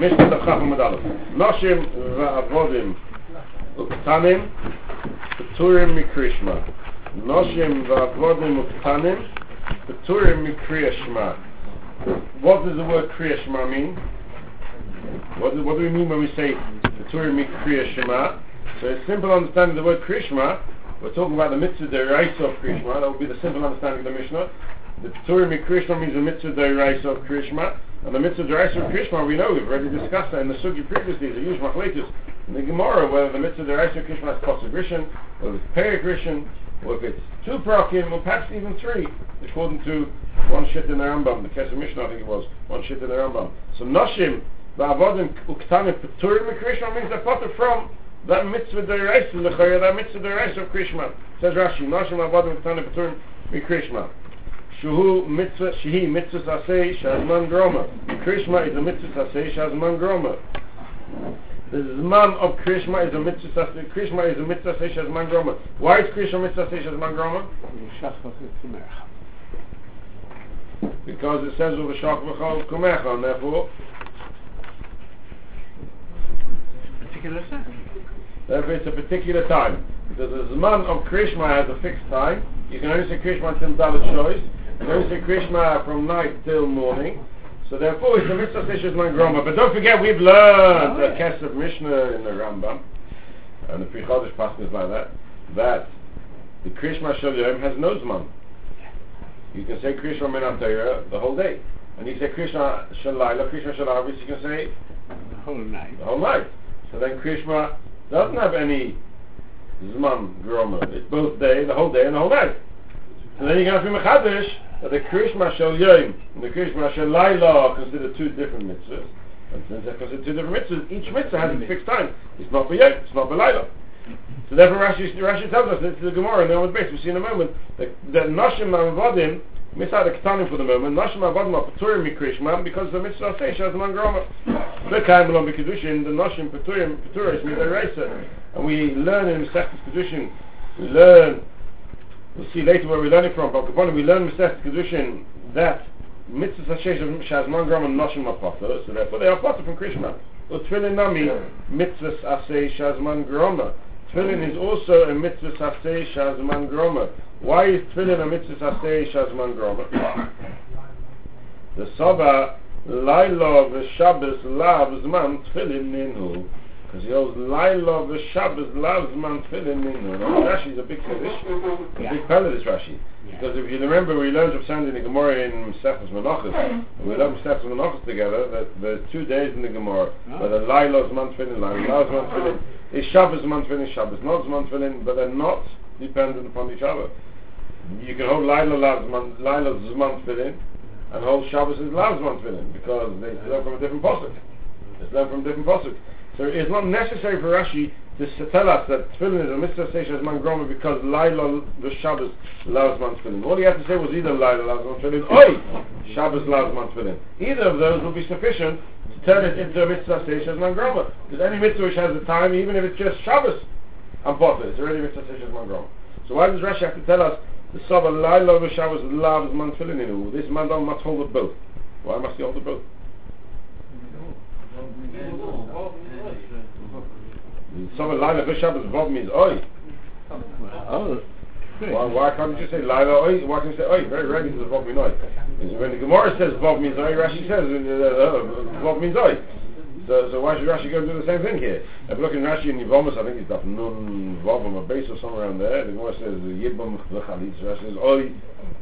Mishnah of Chacham Medalef. Noshim va'avodim uktanim Peturim mikrishma. Noshim va'avodim uktanim Peturim mikriyashma. What does the word kriyashma mean? What do, what do we mean when we say Peturim mikriyashma? So a simple understanding of the word kriyashma, we're talking about the mitzvah deraisa of kriyashma. That would be the simple understanding of the Mishnah. The Peturim mikriyashma means the mitzvah deraisa of kriyashma. And the mitzvah deraisa of kriyashma, we know, we've already discussed that in the sugi previously, the huge machlekes in the Gemara, whether the mitzvah deraisa of kriyashma is rishon, or it's perik or if it's two prakim, or perhaps even three, according to one shit in the Rambam, the Kesef Mishnah I think it was, one shit in the Rambam. So Noshim, the Avodim, Uktanim, Peturim Krishma means they're potter from that mitzvah deraisa, l'chayah, that mitzvah deraisa of Krishma. Says Rashi, Noshim, Avodim, Uktanim, Peturim Krishma. Shuhu mitzvah, shehi mitzvah sasei, shazman groma. Krishma is a mitzvah sasei, shazman groma. The Zman of Krishma is a mitzvah sasei, Krishma is a mitzvah sasei, shazman groma. Why is Krishma mitzvah sasei, shazman groma? Because it says over Shach V'chol Kumecha, and therefore, Particular time. therefore it's a particular time. Because the Zman of Krishma has a fixed time. You can only say Krishma until Dalit Shois. Only say Krishma from night till morning. So therefore it's a mitzvah session man groma. But don't forget we've learned the oh, Kesef Mishnah in the Rambam. And the Pri Chodesh passage is like that. That the Krishma Shel Yom has no Zman. You can say Krishma Minatayra the whole day. And you say Krishma Shalayla, Krishma Shalavis, you can say The whole night. the whole night. So then Krishma doesn't have any Zman Groma. It's both day, the whole day, and the whole night. So then you can have to Mechadish the Krishma Shel Yom and the Krishma Shel Laila are considered two different mitzvahs. And since they're considered two different mitzvahs, each mitzvah has a fixed time. It's not for Yom, it's not for Laila. So therefore Rashi, Rashi tells us, this is the Gemara, and then with base, we'll see in a moment, that, that Nashim Mavadim, miss out the Ketanim for the moment, Nashim Mavadim are Peturim Mikrishma, because the mitzvah says Shaz Mangroma. The Kaim Belom B'Kedushin, the Nashim Peturim, Peturim, Midareisa. And we learn in Mesechtes Kedushin, we learn, we'll see later where we learn it from, but Kaponim, we learn in Mesechtes Kedushin that mitzvah says Shaz Mangroma and Nashim are so therefore they are Potter from Krishma. Utfilin Nami, mitzvah asay Shazman Groma. Tefillin is also a mitzvah sasei shazman groma. Why is tefillin a mitzvah sasei shazman groma? the Saba Laila v'Shabbos lav zman tefillin minhu. Because he holds Laila v'Shabbos lav zman tefillin minhu. Now Rashi is a big Kaddish, a big fan of this Rashi. Because if you remember, we learned from Sunday in the Gemara in Mesechus Menachos. and We learned Mesechus Menachos together that there's two days in the Gemara. Where the Laila zman tefillin, Laila zman tefillin. Is Shabbos zman tefillin, Shabbos not zman tefillin, but they're not dependent upon each other. You can hold Laila lav zman, Laila zman tefillin, and hold Shabbos is tefillin, because they learn from a different posuk. They learn from a different posuk. So it's not necessary for Rashi to tell us that tefillin is a mitzvah station as man groma because Laila the Shabbos loves man tefillin. All he had to say was either Laila loves man tefillin, oi, Shabbos loves man tefillin. Either of those will be sufficient to turn it into a mitzvah station as man groma. Because any mitzvah which has the time, even if it's just Shabbos, and potter, it's already mitzvah station as man groma. So why does Rashi have to tell us the Saba Laila the Shabbos loves man tefillin in This man don't must hold it both. Why must he hold it both? Saba Laila the Shabbos Vav means oi. Oh. Why, why can't you just say Laila Oi? Why can't you say Oi? Very rarely does Vav mean Oi. When the Gemara says Vav means Oi, Rashi says uh, Vav means Oi. So, so why should Rashi go and do the same thing here? If you look in Rashi in Yivomus, I think it's that Nun Vavam, a base or somewhere around there. The Gemara says Yibam Chalitz. Rashi says Oi.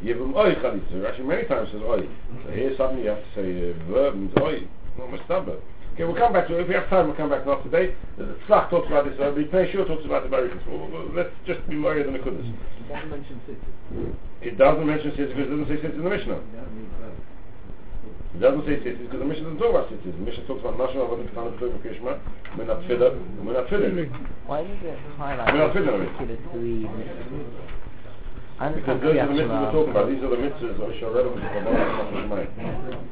Yibam Oi Chalitz. Rashi many times says Oi. So here suddenly you have to say uh, verb means Oi. Not Mustaba. Okay, we'll come back to it. If we have time, we'll come back to it today. The Tzlach talks about this. Uh, the Pnei Shur talks about the Barikas. Well, well, let's just be worried than the Kudus. It doesn't mention cities. It doesn't mention cities because it doesn't say cities in the Mishnah. It doesn't say cities because the Mishnah doesn't talk about cities. The Mishnah talks about Nashma, Avodim, Ketana, Keturim, Krishma, Minat Tfilah, and Minat Tfilah. Why does it highlight We're not the fiddling with it. particular three mitzvahs? I Because those are the Kriyat mitzvahs we're Shema, talking about. These are the mitzvahs which are relevant to Kabbalah mind.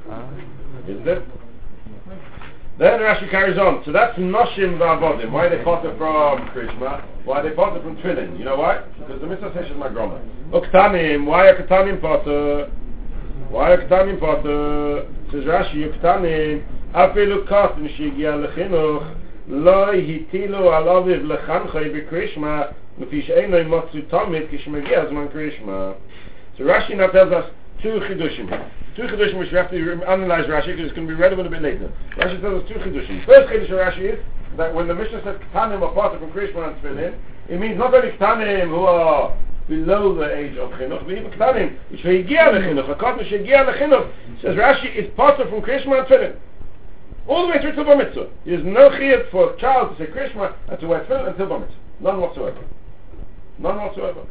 uh, Isn't it? Then Rashi carries on. So that's Noshim Vavodim. Why they potter from Krishma? Why they potter from Tefillin? You know why? Because the Mitzvah says my grandma. Uktanim. Why are Ktanim potter? Why are Ktanim potter? Says Rashi, Uktanim. Afilu Katim Shigia Lechinuch. לא הטילו עליו לחנכי בקרישמה, לפי שאינו מוצאו תלמיד כשמגיע הזמן קרישמה. So Rashi now tells us two chidushim. Two chidushim which we have to analyze Rashi because it's going to be relevant a bit later. Rashi tells us two chidushim. First chidush of Rashi is that when the Mishnah says ketanim are part from Krishma and Tefillin, it means not only ketanim who are below the age of chinuch, but even ketanim which hegiya lechinuch, a cotton shegiya lechinuch, says Rashi is part from Krishma and Tefillin. All the way through to Bar Mitzvah. There's no chiyat for a child to say Krishma and to wear tefillin until Bar Mitzvah. None whatsoever. None whatsoever.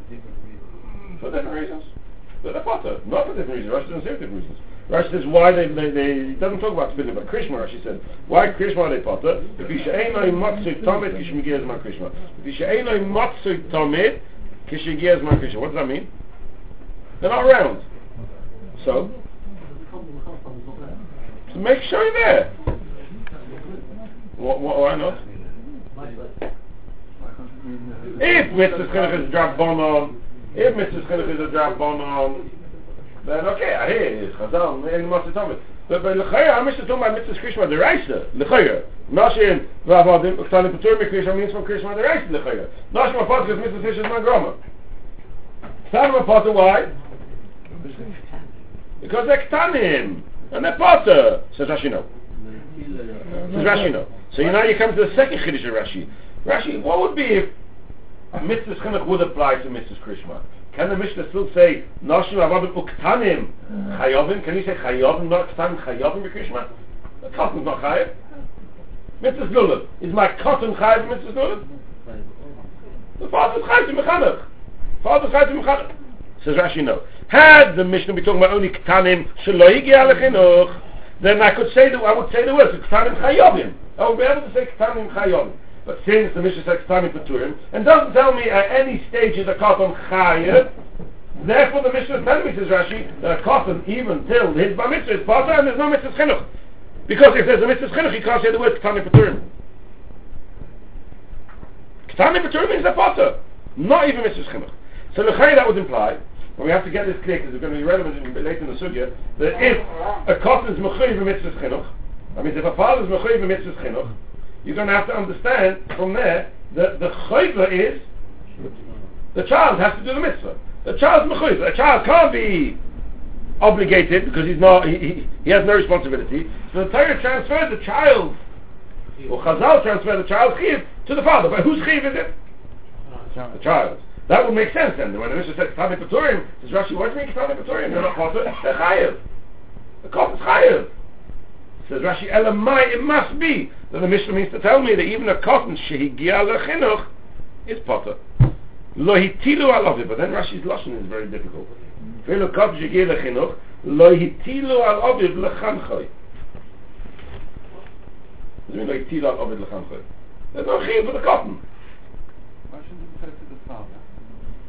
For different reasons. Potter. Not for different reasons. Rashi doesn't say for different reasons. Rashi says why they, they, they doesn't talk about tefillin, but Krishma. Rashi said, why Krishma are they potter? If you no matzu tomid kishmigiyaz ma Krishma. If you no matzu tomid kishmigiyaz ma Krishma. What does that mean? They're not around. So? So make sure you're there. What, what, why not? If Mitzvah Chinuch is a drop bonon, if Mitzvah Chinuch is a drop bonon, um, then okay, I hear it. It's Chazal, any Master Tomit. But by L'chayra, I'm talking about Mitzvah Krishma the Reisa, L'chayra. Nashin, Vavadim, Uktani Petur Krishma means from Krishma the Mapot, because Mitzvah Fish is my groma. Ktan Mapot, why? Because they're Ktanim, and they're Potter, says Rashi no. Says Rashi no. So you now you come to the second Chiddush of Rashi. Rashi, what would be if Mitzvah Chinuch would apply to Mitzvah Krishma? Can the Mishnah still say Noshim Avodim Uktanim Chayovim? Can you say Chayovim not Ktanim Chayovim Krishma? The cotton's not Chayav. Mitzvah Lulav. Is my cotton Chayav Mitzvah Lulav? The father's Chayav to Mechanach. Father's Chayav to Mechanach. Says Rashi no. Had the Mishnah be talking about only Ktanim Shelo Higia Lechinuch, then I could say the I would say the words Ktanim Chayovim. I would be able to say Ktanim Chayovim. But since the Mishnah says Ktanim Peturim, and doesn't tell me at any stage is a cotton Chayav, therefore the Mishnah is telling me, says Rashi, that a cotton even till his Bar Mitzvah is Potter and there's no Mitzvah Chinuch. Because if there's a Mitzvah Chinuch, you can't say the words Ktanim Peturim. Ktanim Peturim means a Potter, not even Mitzvah Chinuch. So the that would imply but we have to get this clear because it's going to be relevant later in the sugya, that if a cotton is mechuyev mitzvah chinuch, I mean, if a father is mechuyev mitzvah chinuch, you're going to have to understand from there that the chayva is the child has to do the mitzvah. The child's mechuyev. A child can't be obligated because he's not, he, he, has no responsibility. So the Torah transfers the child, or Chazal transfers the child's chiv to the father. But whose chiv is it? The child. That would make sense then. When the Mishnah says Ketani Peturim, says Rashi, why do you mean Ketani Peturim? They're not Potter, they're Chayev. The Kot is Chayev. Says Rashi, Elamai, it must be that the Mishnah means to tell me that even a cotton shehigia lechinuch is Potter. Lo hitilu al but then Rashi's Lashon is very difficult. Velo cotton shehigia lechinuch, lo hitilu al aviv lechanchoy. What do you mean lo hitilu al aviv lechanchoy? There's no chiv for the cotton. Why shouldn't it refer to the father?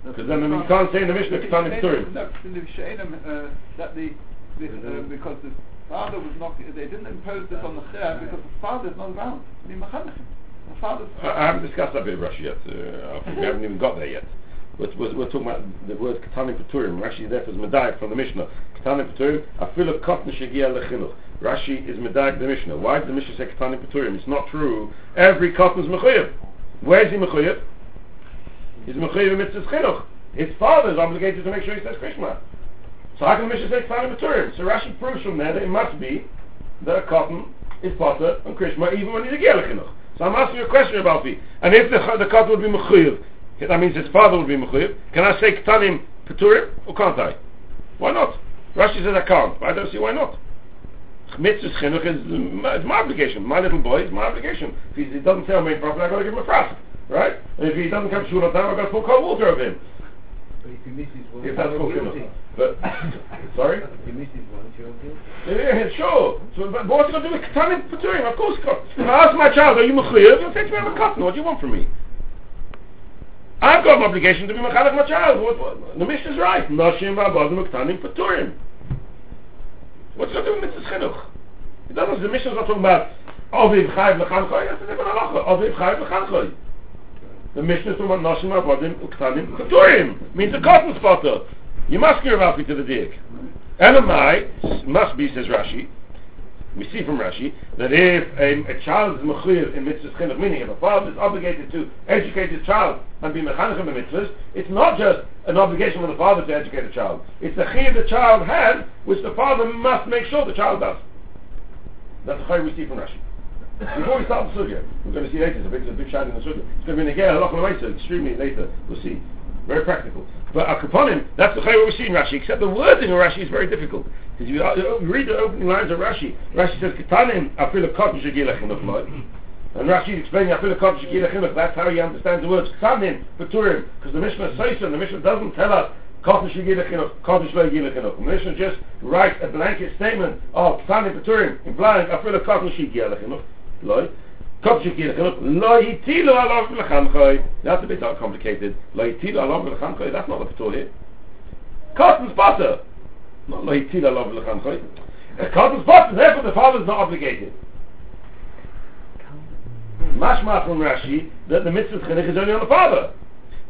Because then you can't say in the Mishnah Ketani Peturim. No, that the, the uh, because the father was not, they didn't impose this on the Chayah because the father is not around. I mean. The father's... I haven't discussed that bit of Rashi yet. Uh, we haven't even got there yet. But we're, we're talking about the word Ketani Peturim. Rashi is there for Medayik from the Mishnah. Ketani Peturim, Afilu Kotn Shegia Lechinuch. Rashi is Medayik the Mishnah. Why did the Mishnah say Ketani Peturim? It's not true. Every cotton is Mechuyev. Where is he Mechuyev? He's Mechuyev Mitzvah Chinuch. His father is obligated to make sure he says Krishma. So how can the Mishnah say Peturim? So Rashi proves from there that it must be that a cotton is Potter and Krishma even when he's a Chinuch. So I'm asking you a question about the, and if the, the cotton would be Mechuyev, that means his father would be Mechuyev, can I say Ketanim Peturim or can't I? Why not? Rashi says I can't, but I don't see why not. Mitzvah chinuch is my, it's my obligation. My little boy is my obligation. If he, doesn't tell me properly, I've got to give him a frost. Right? And if he doesn't come to shul on time, I've got to pour cold water over him. But if you miss his one, If that's you're called guilty. chinuch. But, sorry? If you miss his one, you're guilty. Yeah, sure. So, but what's got to do with Ketanim Peturim? Of course, If I ask my child, are you mechuyev? He'll say to me, I'm a cotton. What do you want from me? I've got an obligation to be mechanech my child. What, what, the Mishnah's right. Noshim v'abodim ketanim Peturim. What's got to do with mitzvah chinuch? It doesn't. The Mishnah's not talking about Oviv Chayiv Lechanchoy. That's a different halacha. Oviv Chayiv Lechanchoy. The Mishnah is about Noshim v'abodim ketanim Peturim. Means a cotton spotter. You must give Rafi to the dig. Elamai must be, says Rashi, we see from Rashi that if a, a child is mechuyr in mitzvahs chinuch, meaning if a father is obligated to educate his child and be mechanech in the mitzvahs, it's not just an obligation for the father to educate the child. It's the chiyuv the child has, which the father must make sure the child does. That's the chiyuv we see from Rashi. Before we start the sugya, we're going to see later, it's a big, a big shot in the sugya. It's going to be in again, halach extremely later, we'll see. Very practical. But Akaponim, that's the chayr we see in Rashi, except the wording of Rashi is very difficult. Because you, uh, you read the opening lines of Rashi, Rashi says, Ketanim, afil kotten shegilach in and Rashi is explaining afil kotten shegilach in that's how he understands the words Ketanim, Peturim, because the Mishnah says so, the Mishnah doesn't tell us kotten shegilach in shegilach in The Mishnah just writes a blanket statement of Ketanim, Peturim, implying afil kotten shegilach in That's a bit complicated. That's not the patur here. Cotton's butter. Not Cotton's butter, therefore the father is not obligated. Mashma from Rashi that the mitzvah chinuch is only on the father.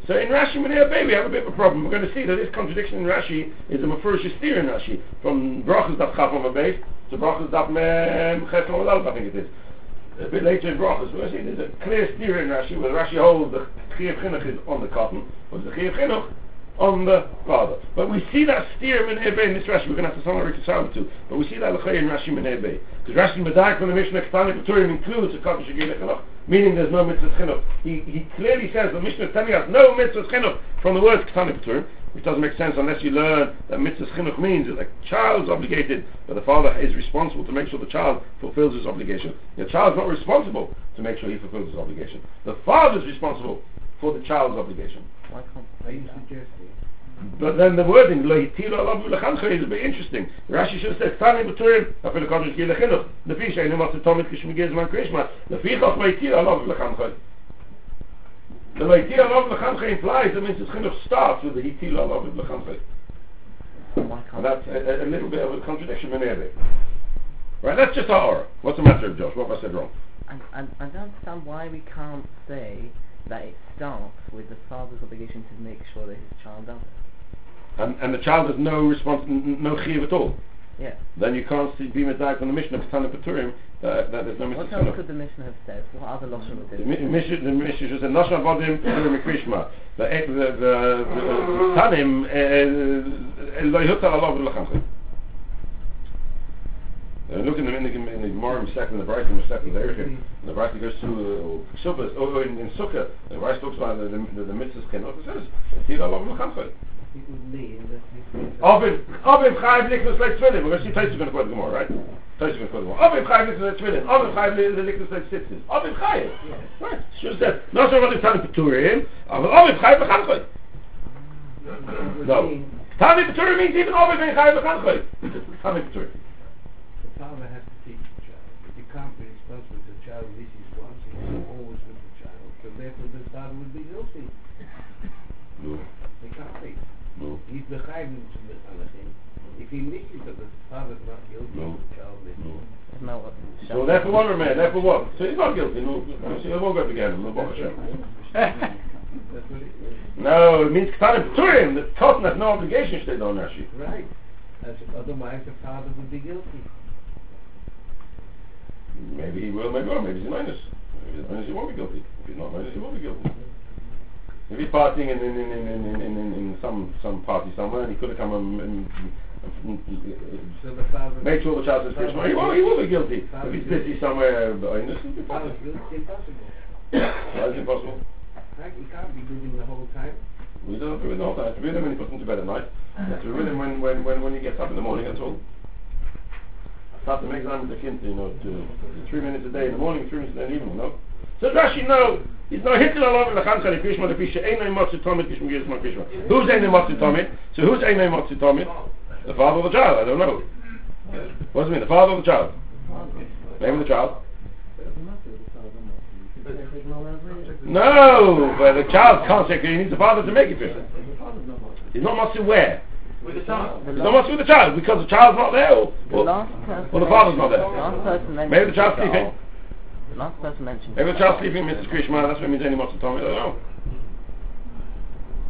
So in Rashi Menei Bay we have a bit of a problem. We're going to see that this contradiction in Rashi is a mafurish steer in Rashi. From Brachas Daf Chaf on the base to Brachas Daf Mem Ches I think it is a bit later in Brachas, we're see there's a clear steer in Rashi, where Rashi holds the Chiyav Chinuch is on the cotton, but the Chiyav Chinuch on the father. But we see that steer in Ebe in this Rashi, we're going to have to somehow reconcile the two, but we see that Lechai in Rashi in Ebe. Because Rashi Medaik from the Mishnah Ketani Peturim includes a cotton Shagir Chinuch, meaning there's no mitzvah chinuch. He, he clearly says the Mishnah is telling us no mitzvah chinuch from the words Ketani Peturim, which doesn't make sense unless you learn that mitzvah chinuch means that the is obligated, but the father is responsible to make sure the child fulfills his obligation. The child is not responsible to make sure he fulfills his obligation. The father is responsible for the child's obligation. Why can't Are you suggesting? But then the wording, lo yitilu alav v'lechancha, is a bit interesting. Rashi should have said, Tani b'turim, afilu kodesh gil lechinuch, lefi she'enu matzah tomit kishmigir zman krishma, lefi chach lo yitilu alav v'lechancha. The lo yitilu alav v'lechancha implies that means the chinuch starts with the yitilu alav v'lechancha. why And that's a, a, little bit of a contradiction in there. Right, that's just our aura. What's the matter, Josh? What have I said wrong? and, and I don't understand why we can't say that it starts with the father's obligation to make sure that his child does it. And, and the child has no response, n- no chiv at all. Yeah. Then you can't see, be medayik from the Mishnah, Ketana Peturim, that, that there's no What else could the Mishnah have said? What other loshon would The it? Mishnah, the Mishnah just said, Nosha Vodim, Peturim Krishma. The, Tanim, uh, lo yutar alav v'lechancha. Uh, look in the in the in the Gemara second, the in the second there here. The Brayta goes to uh, Sukkah, oh, in, in Sukkah. The Brayta talks about the the, the, the mitzvahs cannot. It says, "Tir alav v'lechancha." Aber ob im Khaiblik das Licht will, aber sie tät sich gar nicht mehr, right? Tät sich gar nicht mehr. Ob im Khaiblik das Licht will, ob im Khaiblik das Licht das Licht sitzt. Ob im Khaib. Right? Just that. Not so what is time to tour him. Aber ob im Khaib kann kommen. No. Tami Petur means even Obi Ben Chai Bechal Choy. Tami Petur. The father has to teach the child. If You can't be exposed with the child this is once, he's always with the child. So therefore the father would be guilty. No, He can't be. no, He's behind to the halachim. If he misses it, the father's not guilty. No. The child misses. no. There's no what. So therefore one remain, therefore what? So he's not guilty, no. So he won't go to Gehenna, no Baruch Hashem. No, it means Ketana Peturim. The Cotton has no obligation, steht on Rashi. Right. As, otherwise the father would be guilty. Maybe he will, maybe not. Maybe he's minus. Maybe he's minus, he won't be guilty. If he's not minus, he won't be guilty. If he's partying in, in, in, in, in, in, in, in some, some party somewhere and he could have come and, and, and, the made sure the child says Krishma, he will, he will be guilty. If he's busy somewhere behind this, he'll be The father's fine. guilty, impossible. Why is it impossible? He can't be living the whole time. We don't have to be with him the whole time. You have to be with him when he puts him to bed at night. You have to be with him when, when, when, when he gets up in the morning, that's all. Start to make time with the kind, you know, to, to three minutes a day in the morning, three minutes a day in the evening, no? So Rashi, no, he's no hitler along the Khan Khali Krishma, the Pisha, Einay Motsu Tomit, Krishma Gizma Krishma. Who's Einay Motsu Tomit? So who's Einay Motsu Tomit? The father of the child, I don't know. What does it mean, the father of the child? Name of the child? No, but the child can't say, he needs the father to make it for him. He's not Motsu where? With the child. He's not Motsu with the child, because the child's not there, or, The or, person. or the father's not there. Mentioned. Maybe the child's Sha'al. Sleeping. Last person mentioned. Maybe the child's sleeping, Mrs. Krishma, that's what means any Motsu Tomit, I don't know.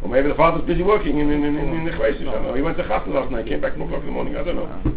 Or maybe the father's busy working in, in, in, in, in the Chvesis, I don't know. He went to Chassan last night, came back at 4 o'clock in the morning, I don't know. Uh-huh.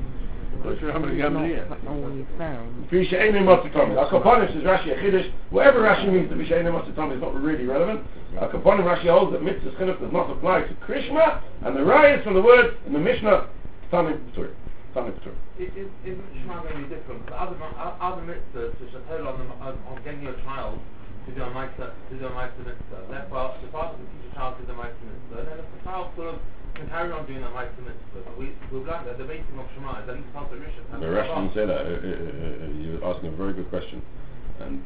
It's not only found. Fisha Einu Matatomi. Akaponim says Rashi a Chiddush. Whatever Rashi means, the Fisha Einu Matatomi is not really relevant. Akaponim Rashi holds that mitzvah chinuch does not apply to Krishma, and the is from the word in the Mishnah, Tanim Ptur. Ptur. Is, is, isn't Shema going to be different? Because other, other mitzvahs, which are told on, the, on, on getting your child to do a mitzvah, to do a mitzvah mitzvah, therefore the father can teach a child to do a mitzvah mitzvah, and then if the child sort of can carry on doing a mitzvah mitzvah, but we, we're glad that the basing of Shema is at least part of Rishon. The Rashi didn't say that. Uh, uh, uh, you're asking a very good question, and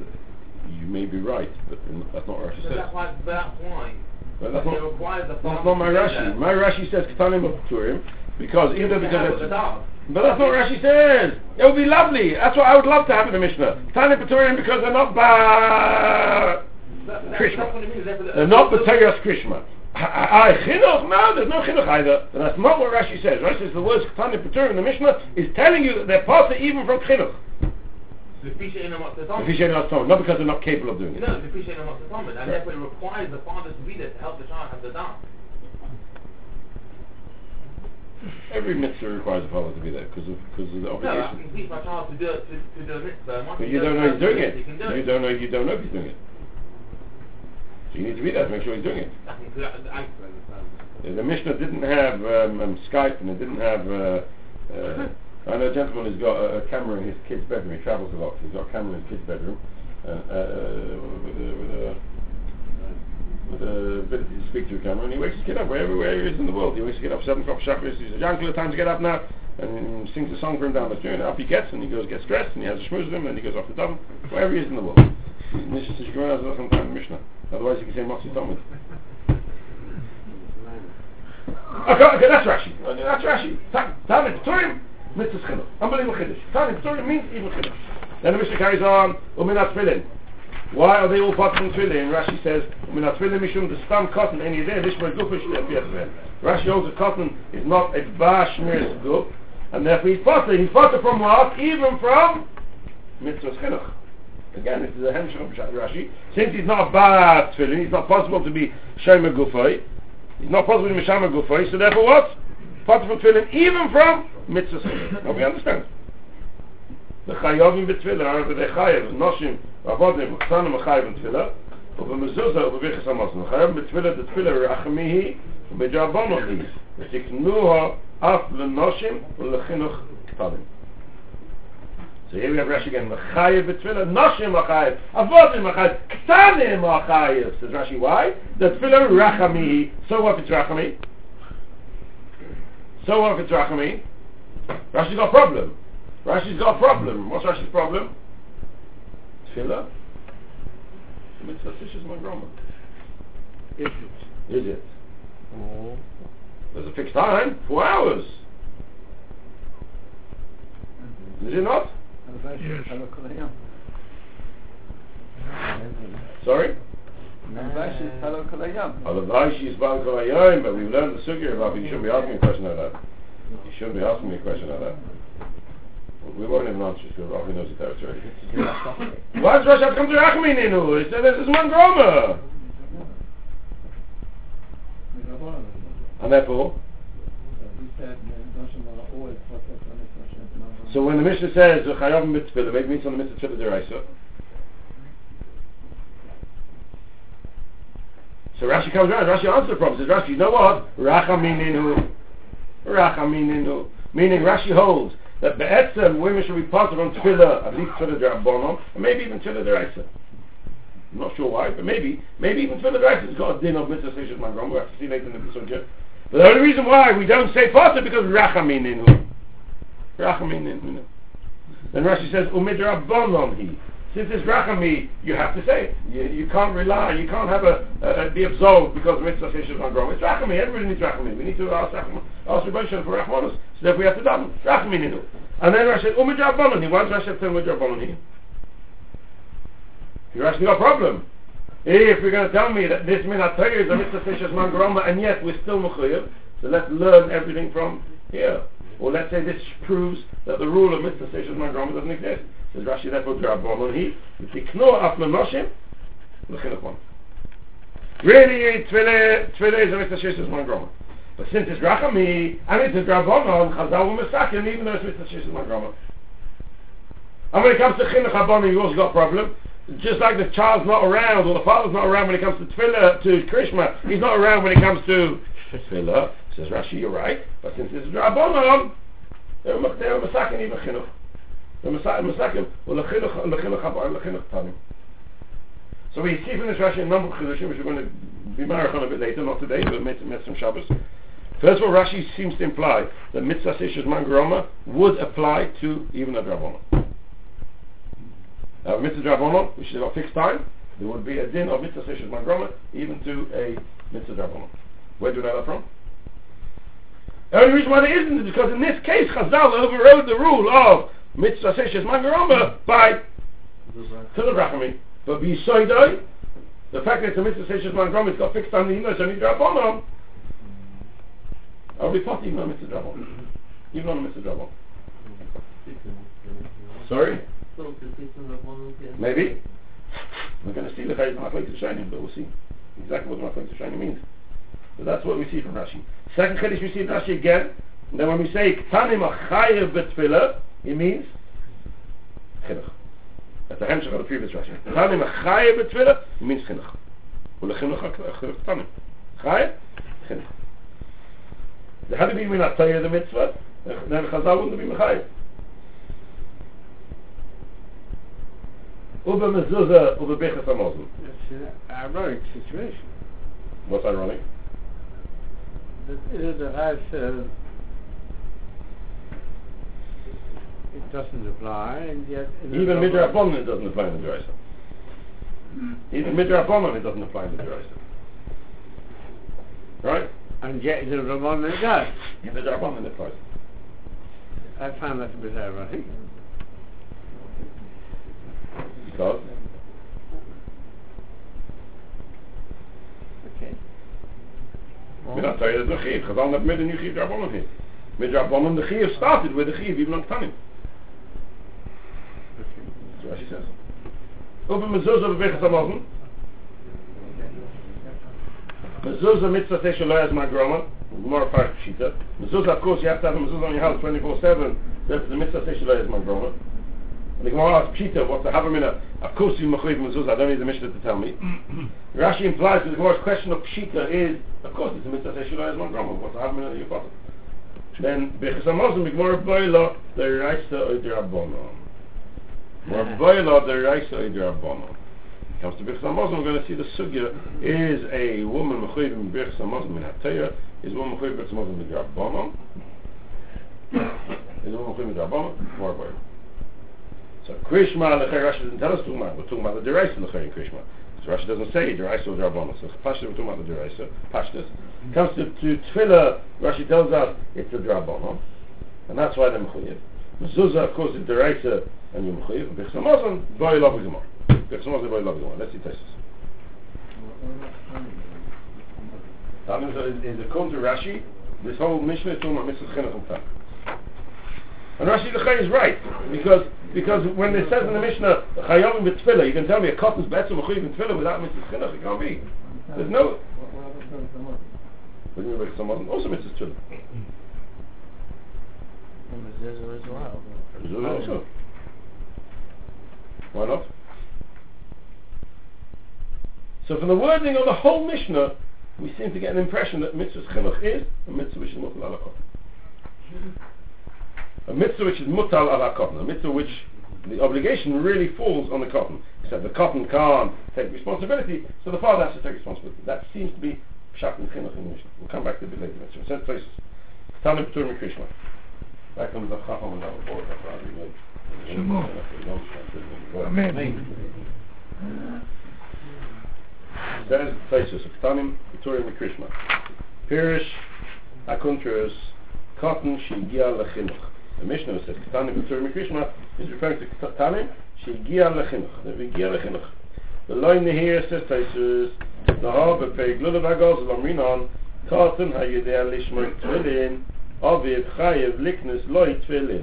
you may be right, but that's not what Rashi So says. that's why, that's why. But that's not, the that's not my Rashi. that. My Rashi says Ketanim Pturim, because either because it's the. But that's not what Rashi says. It would be lovely. That's what I would love to have in the Mishnah. Tani Paturim because they're not ba That- that- Krishma. That's what it means. Therefore, They're not B'Tegas Krishma. I chinuch? No, there's no chinuch either. And that's not what Rashi says. Rashi says the words Tani Paturim in the Mishnah is telling you that they're part of even from chinuch. The fisher in the If Talmud. you say not because they're not capable of doing it. No, the fisher in what's the Talmud. And therefore it requires the father to be there to help the child have the dance. Every mitzvah requires a father to be there because of because of the obligation. No, I can teach my child to do it, to, to do a mitzvah. But you don't know he's doing it. do You it. don't know you don't know if he's doing it. So you need to be there to make sure he's doing it. I can, I, I, The Mishnah didn't have um, um, Skype and it didn't have. Uh, uh, I know a gentleman who's got a, a camera in his kid's bedroom. He travels a lot. So he's got a camera in his kid's bedroom uh, uh, with, a, with, a, with a to speak to a camera. And he wakes his kid up wherever, wherever he is in the world. He wakes his kid up seven o'clock sharp. He says, "Uncle, it's time to get up now." And sings a song for him down the street. And up he gets, and he goes gets dressed, and he has a schmooze with him, and he goes off to daven wherever he is in the world. Mishnah says, "You're going to time Mishnah." Otherwise, you can say Motzi Talmud. Okay, okay, that's Rashi. Okay, that's Rashi. Tani Pturim, mitzvah chinuch. Unbelievable chiddush. Tani Pturim means even chiddush. Then the Mishnah carries on, uminat tefillin. Why are they all part in tefillin? Rashi says, uminat tefillin mishum the stam cotton, and you're there, lishmer gufish lefiyatzveh. Rashi holds that cotton is not a bashmiris guf, and therefore he's potter. He's potter from what? Even from mitzvah chinuch. Again, this is a hemshach of Rashi. Since he's not a bad tefillin, it's not possible to be shema gufay. It's not possible to be Mishama Gufay, so therefore what? Part from Tefillin, even from Mitzvah Chilin. Now we understand. The Chayovim b'Tefillah are the Chayav, Noshim, Avodim, Chsanim, Chayavim Tefillah, ובמזוזה ובביחס המוסן. חייב בתפילה דתפילה רחמי היא ובג'רבונו היא. ותקנוה אף לנושים ולחינוך קטנים. So here we have Rashi again. Machayev b'tfilah, noshim machayev, avodim machayev, ktanim machayev. Says Rashi, why? The tfilah rachami. So what if it's rachami? So what if it's rachami? Rashi's got a problem. Rashi's got a problem. What's Rashi's problem? Tfilah? Mitzvah Sishas Magroma. Is it? Is it? There's a fixed time, four hours. Is it not? Sorry? Otherwise she's Baal Kol but we've learned the sugya about it. you shouldn't be asking a question like that. You shouldn't be asking me a question like that. We won't even answer because Rafi knows the territory. Why does Rosh have to come to Rachmininu? He said this is one drama. And therefore, so when the Mishnah says Chayavim mitzvah, maybe it means on the mitzvah deraisa. So Rashi comes around. Rashi answers the problem. Says Rashi, you know what? Rachamininu, Rachamininu. Meaning Rashi holds that be'etzem women should be of on tefillah, at least tefillah derabonon, and maybe even tefillah deraisa. I'm not sure why, but maybe, maybe even tefillah deraisa has got a din of mitzvah seshut magrom. We'll have to see later in the subject. But the only reason why we don't say is because Rachamininu. Rachamininu. Then Rashi says umidrabonon he. Since it's rachami, you have to say. You, you can't rely, you can't have a, uh, be absolved because the mitzvah is not growing. It's rachami, everybody needs rachami. We need to ask ask Rebbe for rachmanos. So therefore we have to daven. Rachami. And then Rashi said, umidrabonon he. Why does Rashi say umidrabonon he? You're asking a problem. If you're going to tell me that this minat Torah is a mitzvah not mangroma and yet we're still mechuyev, so let's learn everything from here. Or let's say this proves that the rule of mitzvah fishas mangroma doesn't exist. Says Rashi, therefore, Drabon he, Tikno af lenoshim, l'chinuch one. Really, Tfile, Tfile is a mitzvah fishas mangroma. But since it's Rachami, and it's a Drabonon, Chazal will Mesakim, even though it's Mitzvah Shishis Magrama. And when it comes to Chinuch Habon, you also got problem. Just like the child's not around, or the father's not around when it comes to Tefillah, to Krishma, he's not around when it comes to Tefillah. Says Rashi, you're right. But since it's Drabonon, they're Mesakim even Chinuch. So we see from this Rashi a number of Chidushim, which we're going to be married on a bit later, not today, but Mitzvah Shabbos. First of all, Rashi seems to imply that Mitzvah Sishas Mangaroma would apply to even a Dravonon. Now, Mitzvah Dravonon, which is a fixed time, there would be a din of Mitzvah Sishas Mangaroma even to a Mitzvah Dravonon. Where do you know that from? The only reason why there isn't is because in this case, Chazal overrode the rule of Mitzvah Sishas Mangaroma by Tilabrakami. But B'Yisoidoi, the fact that it's a mitzvah says Shishman Grom, it's got fixed on the English and Drab on I'll be even on mitzvah Drab Even on mitzvah Drab Sorry? Maybe. We're going to see the Chayes Machlek Shining, but we'll see exactly what the Machlek Shining means. But that's what we see from Rashi. Second Chiddush we see in Rashi again, and then when we say Ktanim Achayev Betfilah, It means Chinuch. at the Hemshech of the previous Rashi. The Zanim a Chaye with Twitter, it means Chinuch. And the Chinuch are Chinuch. Chaye, Chinuch. The Hadim even a Tayyah the Mitzvah, then the mezuzah, who be bichas amosu? It's an ironic situation. What's ironic? That is a high it doesn't apply, and yet... Even midrabanon it doesn't apply in the Deraisa. Even midrabanon it doesn't apply in the Deraisa. Right? And yet in the it does. In the it applies. I find that a bit ironic. Because Okay. Min atayah the chiv. Chazal net mid a new chiv Derabanon here. Midrabanon the chiv started with the chiv even on Tanim. What says. Over mezuzah b'bechas hamozim. Mezuzah mitzvah say shelo yaz magroma. More part pshita. Mezuzah, of course, you have to have a mezuzah on your house 24-7. That's the mitzvah say shelo yaz magroma. And the Gemara asks Pshita, what's the Havamina? Of course you machayiv mezuzah. I don't need the Mishnah to tell me. Rashi implies that the Gemara's question of Pshita is, of course, it's a mitzvah say shelo yaz magroma. What's the Havamina that you got? Then bechas hamozim, the Gemara boila, the Raisa oidrabonon. More boila, the Raisa oidrabonon. Comes to Birchas Hamazon, we're going to see the sugya is a woman mechuyev in Birchas Hamazon in Hatayah, is a woman mechuyev in Birchas Hamazon in Rabbanon, is a woman mechuyev in Rabbanon, more boy. So Krishma, the Rashi doesn't tell us Tuma, we're talking about the Deraisa Lechei in Krishma. So Rashi doesn't say Deraisa or Rabbanon, so Pashtas, we're talking about the Deraisa, Pashtas. Comes to, to Tefillah, Rashi tells us it's a Rabbanon, and that's why they're mechuyev. Mezuzah, of course, is Deraisa and you're mechuyev, Birchas Hamazon, boy love Gemara. Birchas Hamazon, boy love Gemara. Let's see Tesis. Tanim is, is according to Rashi, this whole Mishnah is talking about Mitzvah Chinuch and Tam. And Rashi the is right because because when it says in the Mishnah Chayovim b'Tfilah, you can tell me a cotton's better mechuyev in Tfilah without Mitzvah Chinuch. It can't be. There's no. What do you mean Birchas Hamazon? Also Mitzvah Also. Oh. Why not? So from the wording of the whole Mishnah, we seem to get an impression that mitzvah chinuch is a mitzvah which is mutal ala. A mitzvah which is mutal ala katan, a mitzvah which the obligation really falls on the cotton. Except the cotton can't take responsibility, so the father has to take responsibility. That seems to be pshat and chinuch in Mishnah. We'll come back to it later. Mitzvah. Sent places. Tanim P'tur Krishma. Da kommt der Kacham und der Bord, der Fadi, mit dem Himmel. Amen. Dann ist es, Tanim, Kuturi mit Krishma. Pirish, Akuntrius, Kotten, Shigia, Lachinuch. The Mishnah says, Kitani Kutur Mikrishma is referring to Kitani, Shigia Lechinuch, the Vigia Lechinuch. The line here says, Taisus, the Hav, the Peg, Lulav, Agos, Lomrinon, Kotten, Hayudea, Lishma, Twilin, אביב חייב לקנס לוי תפילין.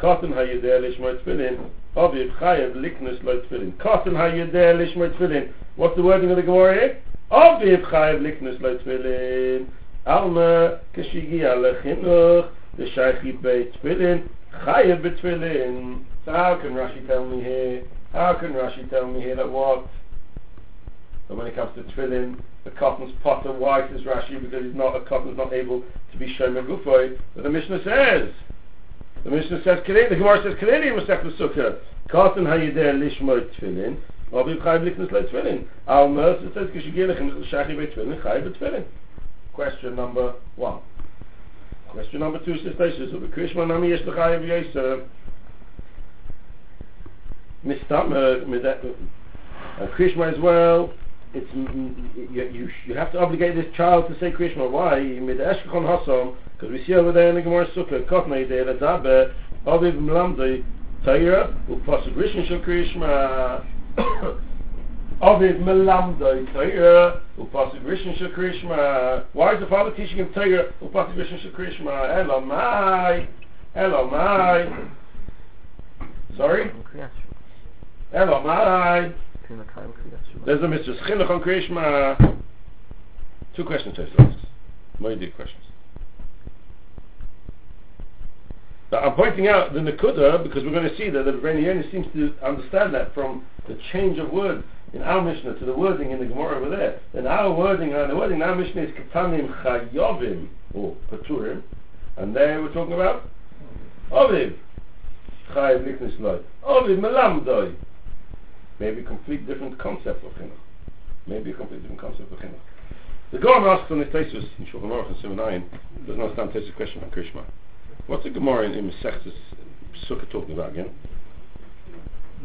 קוטן הידע לשמוע תפילין. אביב חייב לקנס לוי תפילין. קוטן הידע לשמוע תפילין. What's the wording of the Gemara here? אביב חייב לקנס לוי תפילין. אלמה כשהגיע לחינוך לשייכי בית תפילין. חייב בתפילין. So how can Rashi tell me here? How can Rashi tell me here that what? But when it comes to tefillin, the cotton's potter, why says Rashi? Because he's not, a cotton's not able to be shomer gufoy. But the Mishnah says, the Mishnah says the Gemara says clearly in Masech Sukkah, cotton hayideh lishmo tefillin, Rabbi Chayiv liknus le tefillin. Al Mercer says, kishigilechim, shachi betfillin, chayiv betfillin. Question number one. Question number two says Taisus, Ubi Krishma Nami Yesh L'chayev Yosef. Mistam, uh, Krishma as well, it's, you, you, you have to obligate this child to say Krishma. Why? Mid Eshkachon Hasom, because we see over there in the Gemara Sukkah, Kotna Yidei Ledabe, Aviv Mlamdei, Taira, Upasuk Rishon Shel Krishma. Aviv Melamdoi Torah Upasik Rishon Shel Krishma. Why is the father teaching him Torah Upasik Rishon Shel Krishma? Elamai, Elamai. Sorry, Elamai. There's a Mr. Chinuch on Krishma. Two questions, Teslas. More deep questions. Now, I'm pointing out the Nakuda because we're going to see that the Rebbeinu seems to understand that from the change of words in our Mishnah to the wording in the Gemara over there. Then our wording, uh, the wording in our Mishnah is Ketanim Chayovim or Paturim, and there we're talking about Oviv Chayav Liknis Loi Oviv Melamdoi. Maybe a complete different concept of Chinuch. Maybe a complete different concept of Chinuch. The Gemara asks on the Tesis in Shulchan Aruch in Simon 9 does not understand Tesis question on Krishma. What's the Gemara in, Masechtas Sukkah talking about again?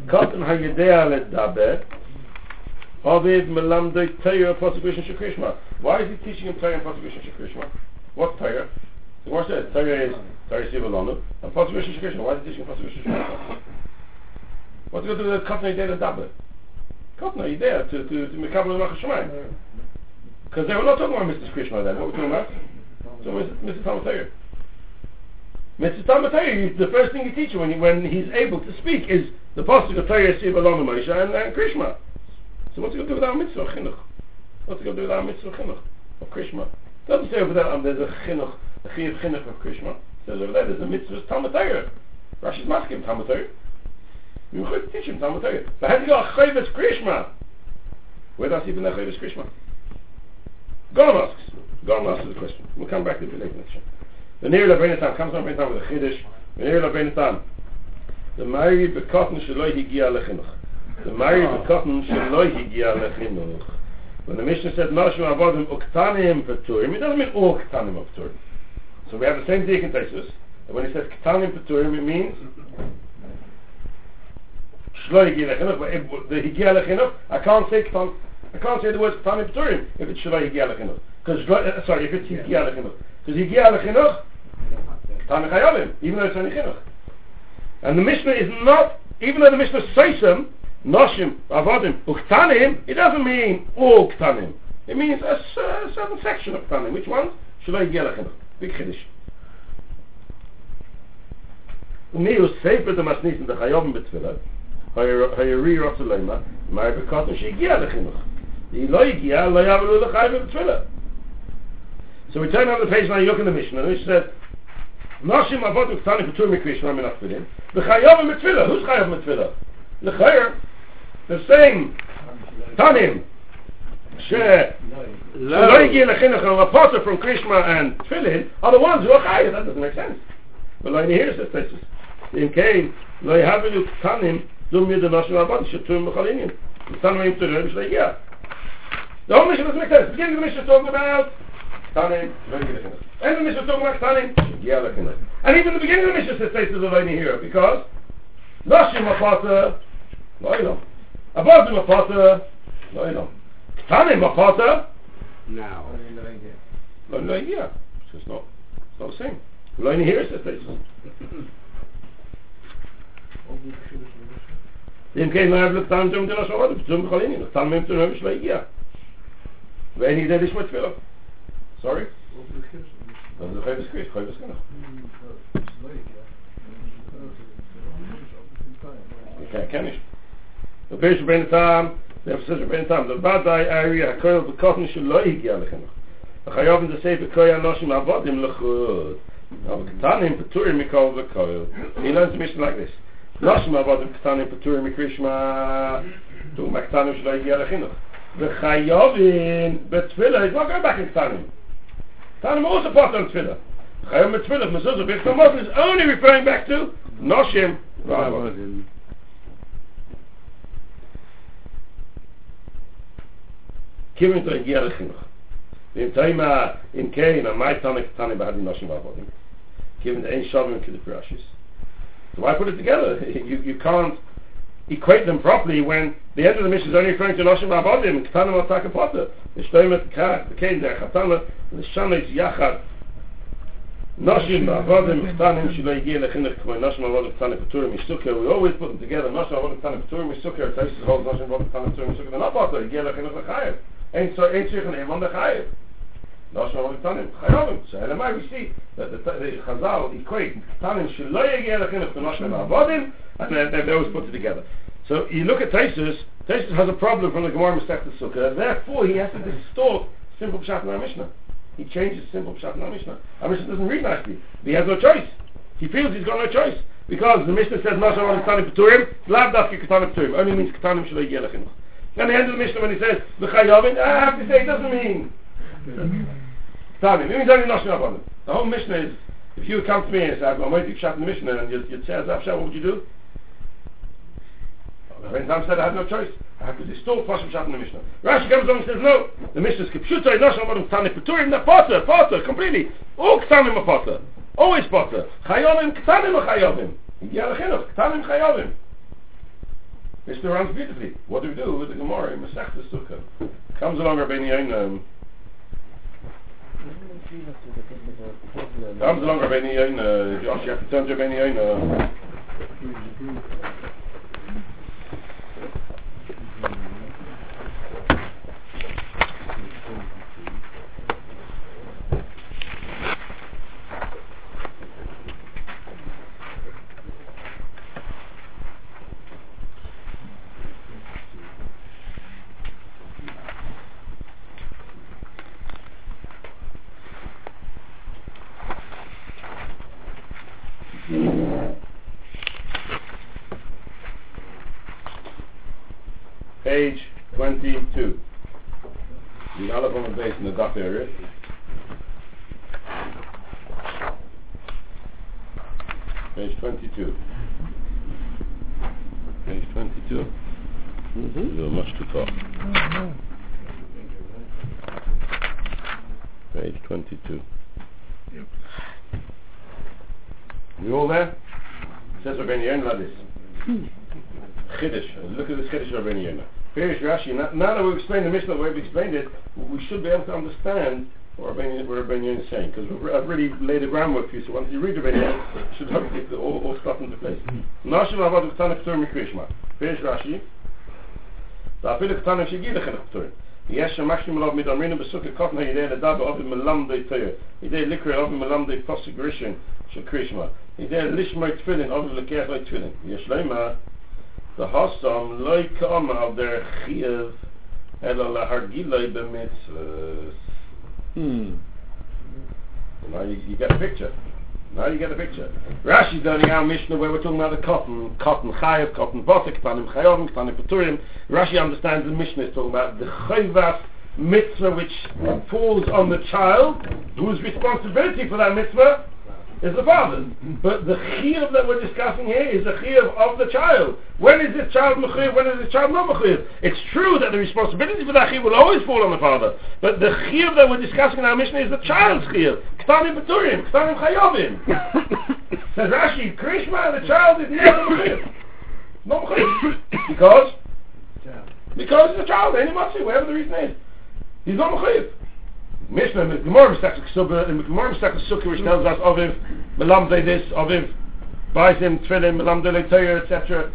Katan hayedea ledaber Aviv melamdei Torah Pasuk Shekrishma. Why is he teaching him Torah and Pasuk Shekrishma? What's Torah? The Gemara says Torah is Torah Sivalonu and Pasuk Shekrishma. Why is he teaching Pasuk Shekrishma? What's it got to do with Katan hayedea ledaber? Katan hayedea to to to Mekabel Malach Shemayim. Because they were not talking about Mr. Krishma then. What were we talking about? So Mr. Talmud Torah. Mitzvah Talmud Torah, the first thing you teach when, he, when he's able to speak is the pasuk of Torah Siv Alon Moshe and, and Krishma. So what's it going to do with our mitzvah chinuch? What's it going to do with our mitzvah chinuch of Krishma? It doesn't say over there um, there's a chinuch, a chinuch of Krishma. It says over there there's a mitzvah Talmud Torah. Rashi's masking Talmud Torah. You could teach him Talmud Torah. But how do you go chayvus Krishma? Where does he even a chayvus Krishma? Golam asks. Golam asks the question. We'll come back to later next year. The near Rabbeinu Tam comes Rabbeinu Tam with a chiddush. The near Rabbeinu Tam. The Mari bekotten sheloi higia lechinuch. The Mari bekotten sheloi higia lechinuch. When the Mishnah said Noshim avodim uktanim peturim, it doesn't mean all ktanim of peturim. So we have the same deacon thesis. And when he says ktanim peturim, it means lechinuch. But the higia lechinuch, I can't say ktan. I can't say the words ktanim peturim if it's sheloi higia lechinuch. Because sorry, if it's higia lechinuch. Because higia lechinuch Tana Chayavim, even though it's only Chinuch. And the Mishnah is not, even though the Mishnah says them, Noshim, Avodim, Uktanim, it doesn't mean all Ktanim. It means a, a certain section of Ktanim. Which ones? Shalai Gelachim. Big Chiddush. Umiu Sefer the Masnis in the Hayari Rotzelema, Mari Bekotten, she Gia Lechinuch. He lo Yigia, lo Yavalu Lechayavim B'Tfilah. So we turn on the page now, you look in the Mishnah, and it says, Noshim avot uktani p'tur mikrishma min afilin. V'chayav mitzvila. Who's chayav mitzvila? L'chayer. They're saying, Tanim, she, lo yigi lechinuch and lapota from Krishma and Tfilin are the ones who are chayav. That doesn't make sense. But lo here says this. In Cain, lo yahavilu tanim, dum yid noshim avot, shetum b'chalinyin. Tanim im turim shleigiyah. The whole mission doesn't make sense. Beginning of the mission is talking about Tanim, lo yigi lechinuch. And the Mishnah talking about Tanim, yeah, look at And even the beginning of the Mishnah says faces of only here because Nashim Mapata, no ilam. Abadim Mapata, no ilam. Tanim Mapata, Now. no no yeah. So it's not it's not the same. Lo only here says faces. dem kein mehr blut dann zum der schon oder zum kolin ich dann mit zum ich weg ja wenn ich da nicht mit will. Sorry? Dann der habe ich habe es genug okay kann ich der beste bin tam der beste bin tam der bad i i kein der kochen schon leig ja lekhn der khayab in der sefe koya nosim im tour mikol der koil like this. Nachm a vadn ktsane patur mi krishma du maktsane shloy ge alkhinot ve khayoven betvel a gok a bakh ktsane tan mo ze patur tvel khayom betvel mo ze ze bet is only referring back to noshim kimen to ge alkhinot nim tayma in kein a maytsane ktsane ba hadn noshim ba vadn kimen ein shavn ke de krashis So why put it together? You, you can't equate them properly when the end of the Mishnah is only referring to Noshim Abodim, Ketanim Ataka Potter. Nishtoim et Kain Der Chatana, Nishanet Yachad, Noshim Abodim, Ketanim Shilo Yigir Lechinech Kmoy, Noshim Abodim, Ketanim Peturim Yisukir. We always put them together, Noshim Abodim, Ketanim Peturim Yisukir, Taisus holds Noshim Abodim, Ketanim Peturim Yisukir. They're not Potter, Yigir Lechinech Lechayev. Ain't so, ain't Shich and on the Chayev. Noshim Abodim, Ketanim, Chayovim. So, Elamai, we see that the, Chazal equate Ketanim Shilo Yigir Lechinech to Noshim Abodim, and they, always put it together. So you look at Taisus, Taisus has a problem from the Gemara Masechta Sukkah, therefore he has to distort simple Pshat our Mishnah. He changes simple Pshat our Mishnah. Our Mishnah doesn't read nicely. He has no choice. He feels he's got no choice. Because the Mishnah says, Masha on Ketani Peturim, Lav Dafki Ketani Peturim, only means Ketanim Shalai Yelechim. Then the end of the Mishnah when he says, V'chayovin, I have to say it doesn't mean Ketanim. It means only Nashim Abanim. The whole Mishnah is, if you come to me and say, I've got a Moedik Pshat in the Mishnah, and you'd, you'd say, what would you do? When Sam said I had no choice, I have to distort Pashim Shat in the Mishnah. Rashi comes along and says, no, the Mishnah is Kipshuta, Inosham Adam Ktani Peturim, they're Potter, Potter, completely. All Ktanim are Potter. Always Potter. Chayovim, Ktanim are Chayovim. Yal Chinuch, Ktanim Chayovim. Mishnah runs beautifully. What do we do with the Gemara in Masechta Sukkah? Comes along Rabbeinu Yonah, comes along Rabbeinu Yonah, Josh, you have to turn to Rabbeinu Yonah. page should be able to understand what Rabbeinu, Yonah is saying, because I've really laid the groundwork for you, so once you read Rabbeinu Yonah, it should hopefully all, all stuff into place. Nashim Avad K'tanah K'turim Mikrishma. Perish Rashi. ואפילו קטנים שהגיע לכן הכתורים. יש שמחשים עליו מדמרינו בסוכה קוטנה ידי לדע באופן מלמדי תויר. ידי לקרוא אופן מלמדי פוסק ראשון של קרישמה. ידי לשמור תפילין אופן לקח לו תפילין. יש למה the Hassam loy come al der chiev ela lahargiloi b'mitzvahs. Hmm. Now you, you get a picture. Now you get a picture. Rashi's learning our Mishnah where we're talking about the cotton, cotton chayev, cotton botek, ktanim chayovim, ktanim peturim. Rashi understands the Mishnah is talking about the chayvas mitzvah which falls on the child, whose responsibility for that mitzvah is the father. But the chiyuv that we're discussing here is the chiyuv of the child. When is this child mechuyev? When is this child not mechuyev? It's true that the responsibility for that chiyuv will always fall on the father. But the chiyuv that we're discussing in our Mishnah is the child's chiyuv. Ktanim beturim, ktanim chayovim. Says Rashi, Krishma, the child is never mechuyev. Not mechuyev. Because? Because it's a child, any matzi, whatever the reason is. He's not mechuyev. Mishnah, the Gemara Kesubah, in the Gemara Masechta Sukkah, which tells us Aviv, Melamde this, Aviv, buys him Tefillin, Melamde Leitayr, etc.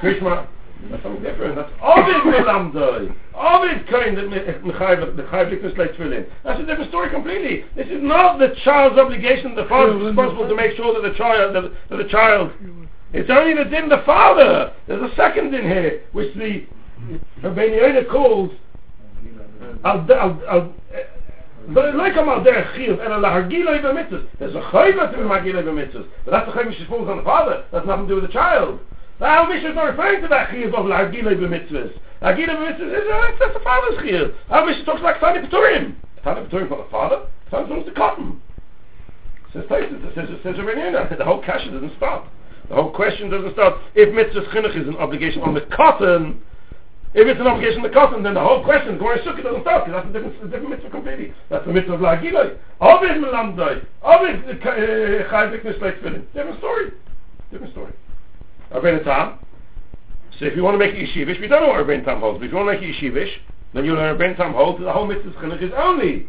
Krishma, that's something different. That's Aviv Melamde. Aviv kind that Mechayiv, Mechayiv Liknus Leit Tefillin. That's a different story completely. This is not the child's obligation. The father is responsible to make sure that the child, that, that the child, it's only the din the father. There's a second din here, which the Rabbeinu calls Al, al, al, Da ist er leik amal der Chiyuf, er ala hagilei be mitzvot. Er ist a chayv at vim hagilei be mitzvot. But that's a chayv she the father. That's nothing to do with the child. Now Al Mishra is not refer to that Chiyuf of la hagilei be mitzvot. La hagilei be is a, that's the father's chiyuv. Now we should talk like Tani Peturim. Tani Peturim for the father? Tani Peturim is the cotton. Says Taisa, says, says, says, says, the whole question doesn't stop. The whole question doesn't stop. If mitzvot chinuch is an obligation on the cotton, if it's an obligation on the cotton, then the whole question, going sukkah doesn't start, because that's a different, a different mitzvah completely. That's the mitzvah of la'agiloi. Ovid melamdoi. Ovid uh, uh, chayv iknis leitfilin. Different story. Different story. Rabbeinu Tam. So if you want to make it yeshivish, we don't know what Rabbeinu Tam holds, but if you want to make it yeshivish, then you learn Rabbeinu Tam holds that the whole mitzvah chinuch is only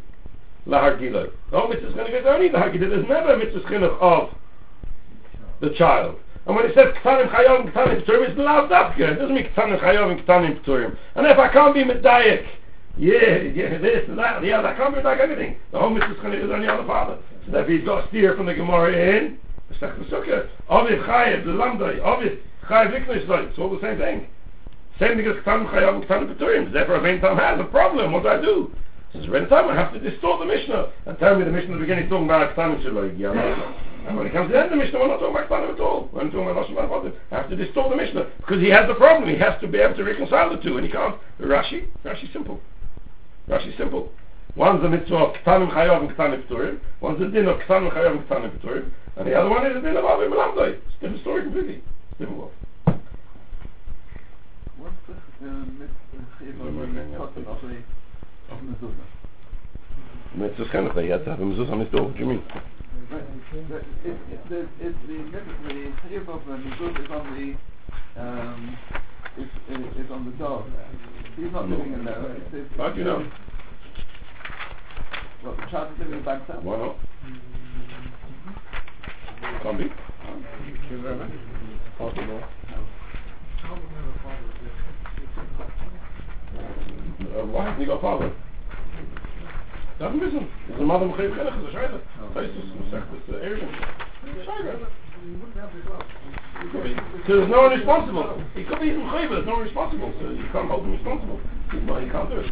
lahagiloi. The whole mitzvah chinuch is only lahagiloi. There's never a mitzvah chinuch of the child. And when it says Ktanim Chayov and Ktanim Pturim, it's Lav Dafka. It doesn't mean Ktanim Chayov and Ktanim Pturim. And if I can't be Medayik, yeah, yeah, this and that, and the other, I can't be like anything. The whole mitzvah is only on the other father. So therefore he's got to steer from the Gemara in, the Sech Sukkah, Ovid Chayev, the Lamdai, Ovid Chayev Liknoisdai. It's all the same thing. Same thing as Ktanim Chayov and Ktanim Pturim. Therefore, Rabbein Tam has a problem. What do I do? Says Rabbein Tam, I have to distort the Mishnah and tell me the Mishnah at the beginning is talking about Ktanim Shaloi. And when it comes to the Mishnah, we're not talking about Ktanim at all. We're talking about Lashon Ba'avodim. I have to distort the Mishnah because he has the problem. He has to be able to reconcile the two, and he can't. Rashi, Rashi simple. Rashi simple. One's the mitzvah of Ktanim Chayav and Ktanim Pturim. One's the din of Ktanim Chayav and Ktanim Pturim. And the other one is the din of Avim Melamdai. It's a different story completely. It's different world. What's the uh, mitzvah of mezuzah? Mitzvah Chenuch, they had to have a mezuzah door. What do you mean? Right. The, if, if the if the the chiyuv of the mezuzah is on the um is, is is on the dog. He's not living alone. It's, it's, How do you know? Well, the child is living in Baghdad. Why not? Can't be. Possible. Uh, why hasn't he got a father? Doesn't listen. Is the mother Mechayiv Chenuch? Is a Shaila. Taisus, Mesechtes, uh, Eruvin. Shaila. So there's no one responsible. He could be Mechayiv, but there's no responsible. So you can't hold him responsible. Well, can't do it.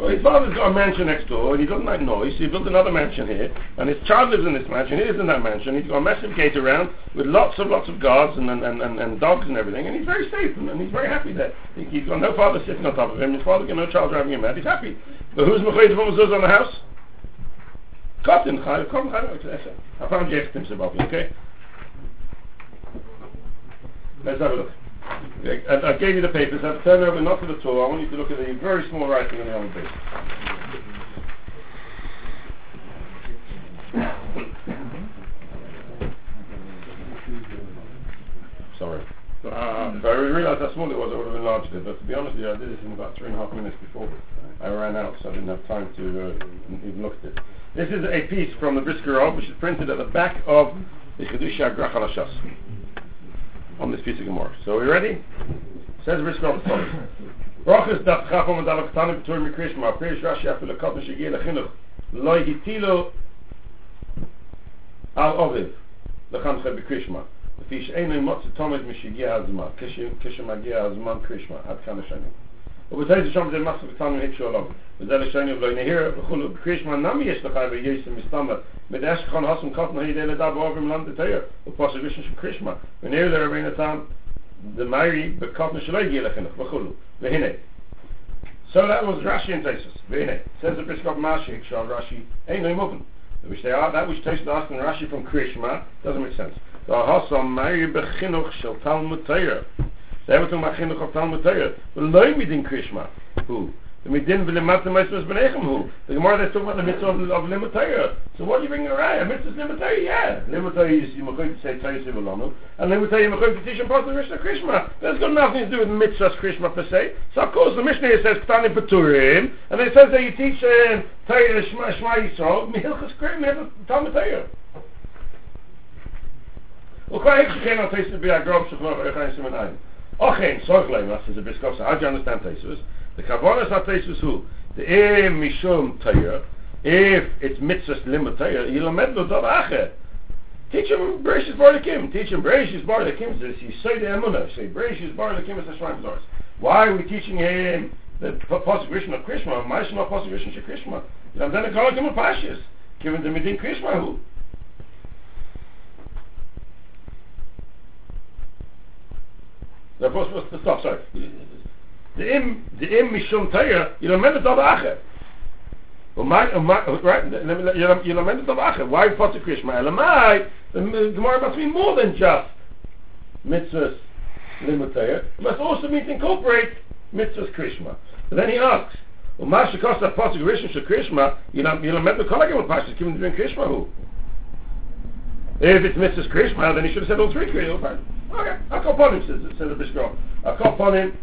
Well, his father's got a mansion next door, and he doesn't like noise, so he built another mansion here, and his child lives in this mansion, he lives in that mansion, he's got a massive gate around, with lots and lots of guards and, and, and, and dogs and everything, and he's very safe, and, and he's very happy there. He, he's got no father sitting on top of him, his father's got no child driving him mad, he's happy. But who's Mechoyed from Mezuzah on the house? Cotton, come, Chayav, I found Jeff Tim's above you, okay? Let's have a look. I, I gave you the papers. I've turned over not to the Torah. I want you to look at the very small writing on the other page. Sorry. Uh, if I realised how small it was, I would have enlarged it. But to be honest with you, I did this in about three and a half minutes before I ran out, so I didn't have time to uh, even look at it. This is a piece from the Brisker which is printed at the back of the Chedusha Grach Halashas on this piece of Gemara. So are we ready? Says Brisker as follows. Brachas daf chafam and dalak tanim b'tur mikrishma. Perish Rashi afil akot shigei lechinuch. Lo hitilo al oviv. Lechanche b'krishma. לפי שאין מוצא תומד משהגיע הזמן, כשמגיע הזמן קרישמה, עד כאן השנים. ובתאי שם זה מסך קטן מהית שעולם, וזה לשני ולא נהיר וכולו, בקרישמה נמי יש לך וייסם מסתמה, בדש כחון הסם קוטן הידי לדע באובר מלנד תאיר, ופוסק וישן של קרישמה, ונהיר לרבין הטעם, דמיירי בקוטן שלא הגיע לחינוך וכולו, והנה. So that was Rashi and Tesis. והנה, says the Bishop Mashi, Shal Rashi, ain't no moving. Which they are, that which Tesis asked in Rashi from Krishma, doesn't make sense. da hast am mei beginnig shal tal mit teyer ze hebt un beginnig shal tal mit teyer un mit din krishma? Hu. De mit din vil mat mit mes benegem hu. De gmor de tsum mit de mitzot of limit teyer so what you bring around ray a mitzot limit teyer yeah. Limit teyer is you mokh say teyer ze volano and limit teyer you mokh say shon pas de rishna krishma. There's got nothing to do with mitzot krishma per se. So of course the mishnah says tani peturim and it says that you teach um, uh, teyer shma shma yisrael. Mihilchas krim mihilchas tal mit Okay, cannot taste be a grob Shekhen Echayim Simon Ayin. Okay, so Gleim, is a Biskos. How do you understand Taisus? The Kavonas are Taisus who? The Eim Mishum Tayir. If it's mitzvahs limud Tayir, Yilamed lo Dov Acher. Teach him Bereshis Bar Lekim. Teach him Bereshis Bar Lekim. This is Yisai De Emunah. Say Bereshis Bar Lekim is Hashem Zoros. Why are we teaching him the Pasuk Rishon of Krishma? Ma'ashem of Pasuk Rishon of Krishma. Then the Hakim of Pashis. Given the Medin Krishma who? was was the stop sorry. The im the im mishum tayr, you know meant to ache. Und mein und mein right, you know you know meant to ache. Why for the Krishma? Elamai, the Gemara must mean more than just mitzvahs limitayr. It must also mean to incorporate mitzvahs Krishma. But then he asks, ומה שקוסט הפוסק ראשון של קרישמה, ילמד בכל הגמות פשטס, כיוון דברים קרישמה הוא. If it's Mrs. Krishma, then he should have said all three Krishma. Okay, I'll call upon him, says, says the bishop. I'll call upon him.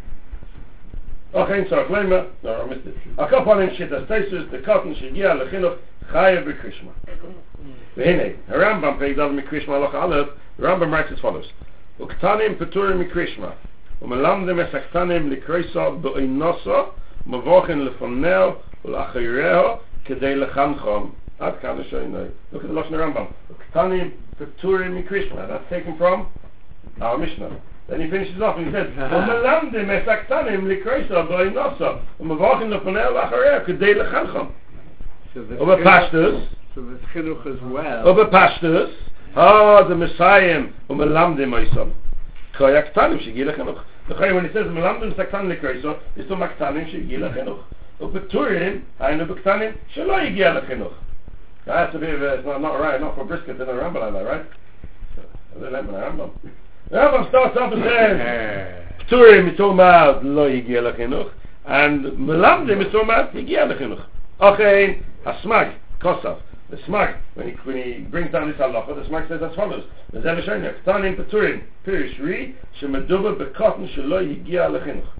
Okay, sorry, Flema. No, I missed it. I'll call upon him, Shittas Tesus, the cotton, Shigia, Lechinuch, Chayev, Krishma. והנה, הרמב"ם, פרק ד' מקרישמה הלוך א', הרמב"ם writes as follows: וקטנים פטורים מקרישמה, ומלמדם את הקטנים לקריסו באינוסו, מבוכן לפונהו ולאחריהו כדי לחנכם עד כאן השוינוי. Look at the Lashon Rambam. קטנים פטורים מקרישמה. That's taken from Ah, Mishnah. Then he finishes off and he says, "Und man lernt dem sagt dann im Likreis auf bei Nosso. Um man in der Panel nachher ja, für die Aber Pashtus. So this Chinuch as well. Aber Pashtus. Oh, ah, the Messiah. Und man lernt dem es sagt. Koi Aktanim, Shigi Lechanuch. Lechai, when he says, man lernt dem es Aktanim Likreis auf, ist um Aktanim, Shigi Lechanuch. Und bei Turin, ein und Aktanim, Shalo Yigi Lechanuch. That's äh, a bit not, not right, not for brisket in a ramble, like that, right? A little lemon, a ramble. Aber staht da besen. Tuer mit so mal lo yigi la khinokh and melam de mit so mal igi la khinokh. Okay, a smag kosov. The smag when he when he brings down this halacha, the smag says as follows. Das ist schön. Dann in pirish ri she meduba be cotton she lo igi la khinokh.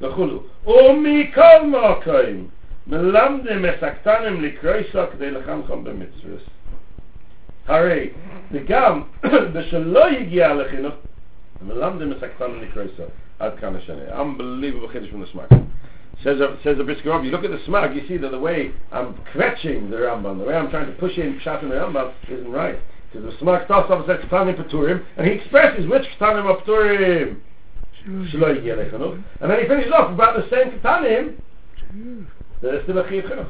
Na khulu. O mi kal ma kain. Melam de mesaktanem de lakham kham be mitzvus. Hare, וגם בשלא הגיע לחינוך, מלמדים את הקטן הנקרסה. עד כאן השנה. Unbelievable חידש from the smack. Says a, says a brisker you look at the smag, you see that the way I'm catching the Rambam, the way I'm trying to push in Pshat in the Rambam isn't right. Because the smag starts off and Ketanim Peturim, and he expresses which Ketanim are Peturim. Shelo Yigi Alechanoch. And then he finishes off about the same Ketanim, There's still a Chiyat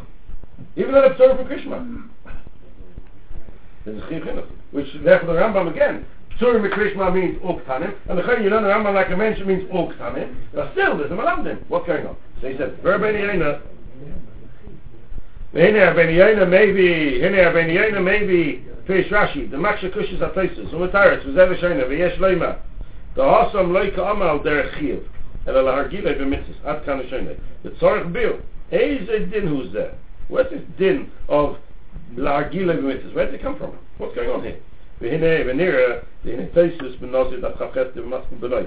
Even though they're Peturim Krishma. Hmm. There's a Chiv Chinuch. Which, therefore, the Rambam again, Pturim Krishma means all Ketanim, and the Chayin, you learn the Rambam like I mentioned, means all Ketanim, but still, there's a Malamdim. What's going on? So he said, Ver Ben Yaina, הנה הבן יוינה מייבי, הנה הבן יוינה מייבי, פיש רש"י, דמקשה קושס הטייסס, ומתארץ, וזה ושיינה, ויש לימה, דהוסם לא יקאמה על דרך חייב, אלא להרגילה במצס, עד כאן השיינה. לצורך ביל, איזה דין הוא זה? Where's this din of להרגילה במצס? Where did it come from? What's going on here? והנה, ונראה, והנה טייסס בנוזי דף חפת ומסקו בלוי.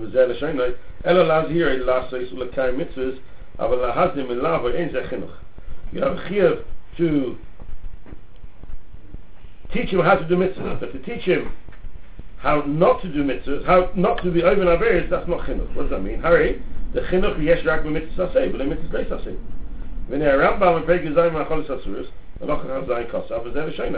וזה לשיינה, אלא להזהיר, לעשות ולקיים מצווס, אבל להזים אליו אין זה חינוך. you have chiyuv to teach him how to do mitzvahs, but to teach him how not to do mitzvahs, how not to be over averis, that's not chinuch. What does that mean? Hurry, the chinuch yesh rak b'mitzvah saseh, but mitzvah leis saseh. V'nei Rambam and Pegi Zayim Macholis Asurus, אנחנו רואים זאי קוס אבל זה רשיין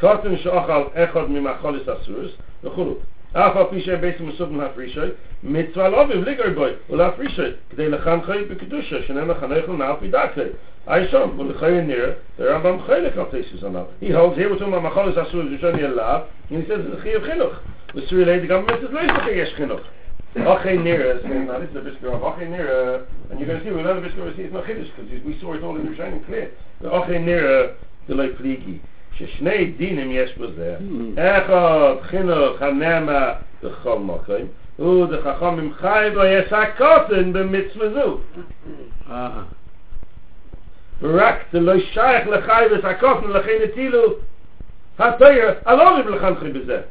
קוטן שאוכל אחד ממחול הסוס נכון אף על פי שהם בעצם מסוגם להפרישוי מצווה לא בבליגוי בוי ולהפרישוי כדי לחם חיים בקדושה שנאם מחנה נאכל נאה פידקלי אי שום ולחיים נראה זה רבם חיילה כרטיסי זנב he holds here with him המחול הסוס הוא שאני אלא אני אצל זה חייב חינוך. וסבילי זה גם באמת לא יש יש חינוך. Achay Nira is going to listen to Bishkara of Achay Nira, and you're going to see what another Bishkara sees in the Chiddush, because we saw it all in the Rishayin Clear. The Achay Nira, the Lai Pligi, she shnei dinim yesh was there. Hmm. Echad, chinuch, hanema, the chol mochayim, hu de chachomim chay bo yesh hakotin be mitzvah zu. Ah. Rak, the loy shayach lechay vish hakotin lechay alorim.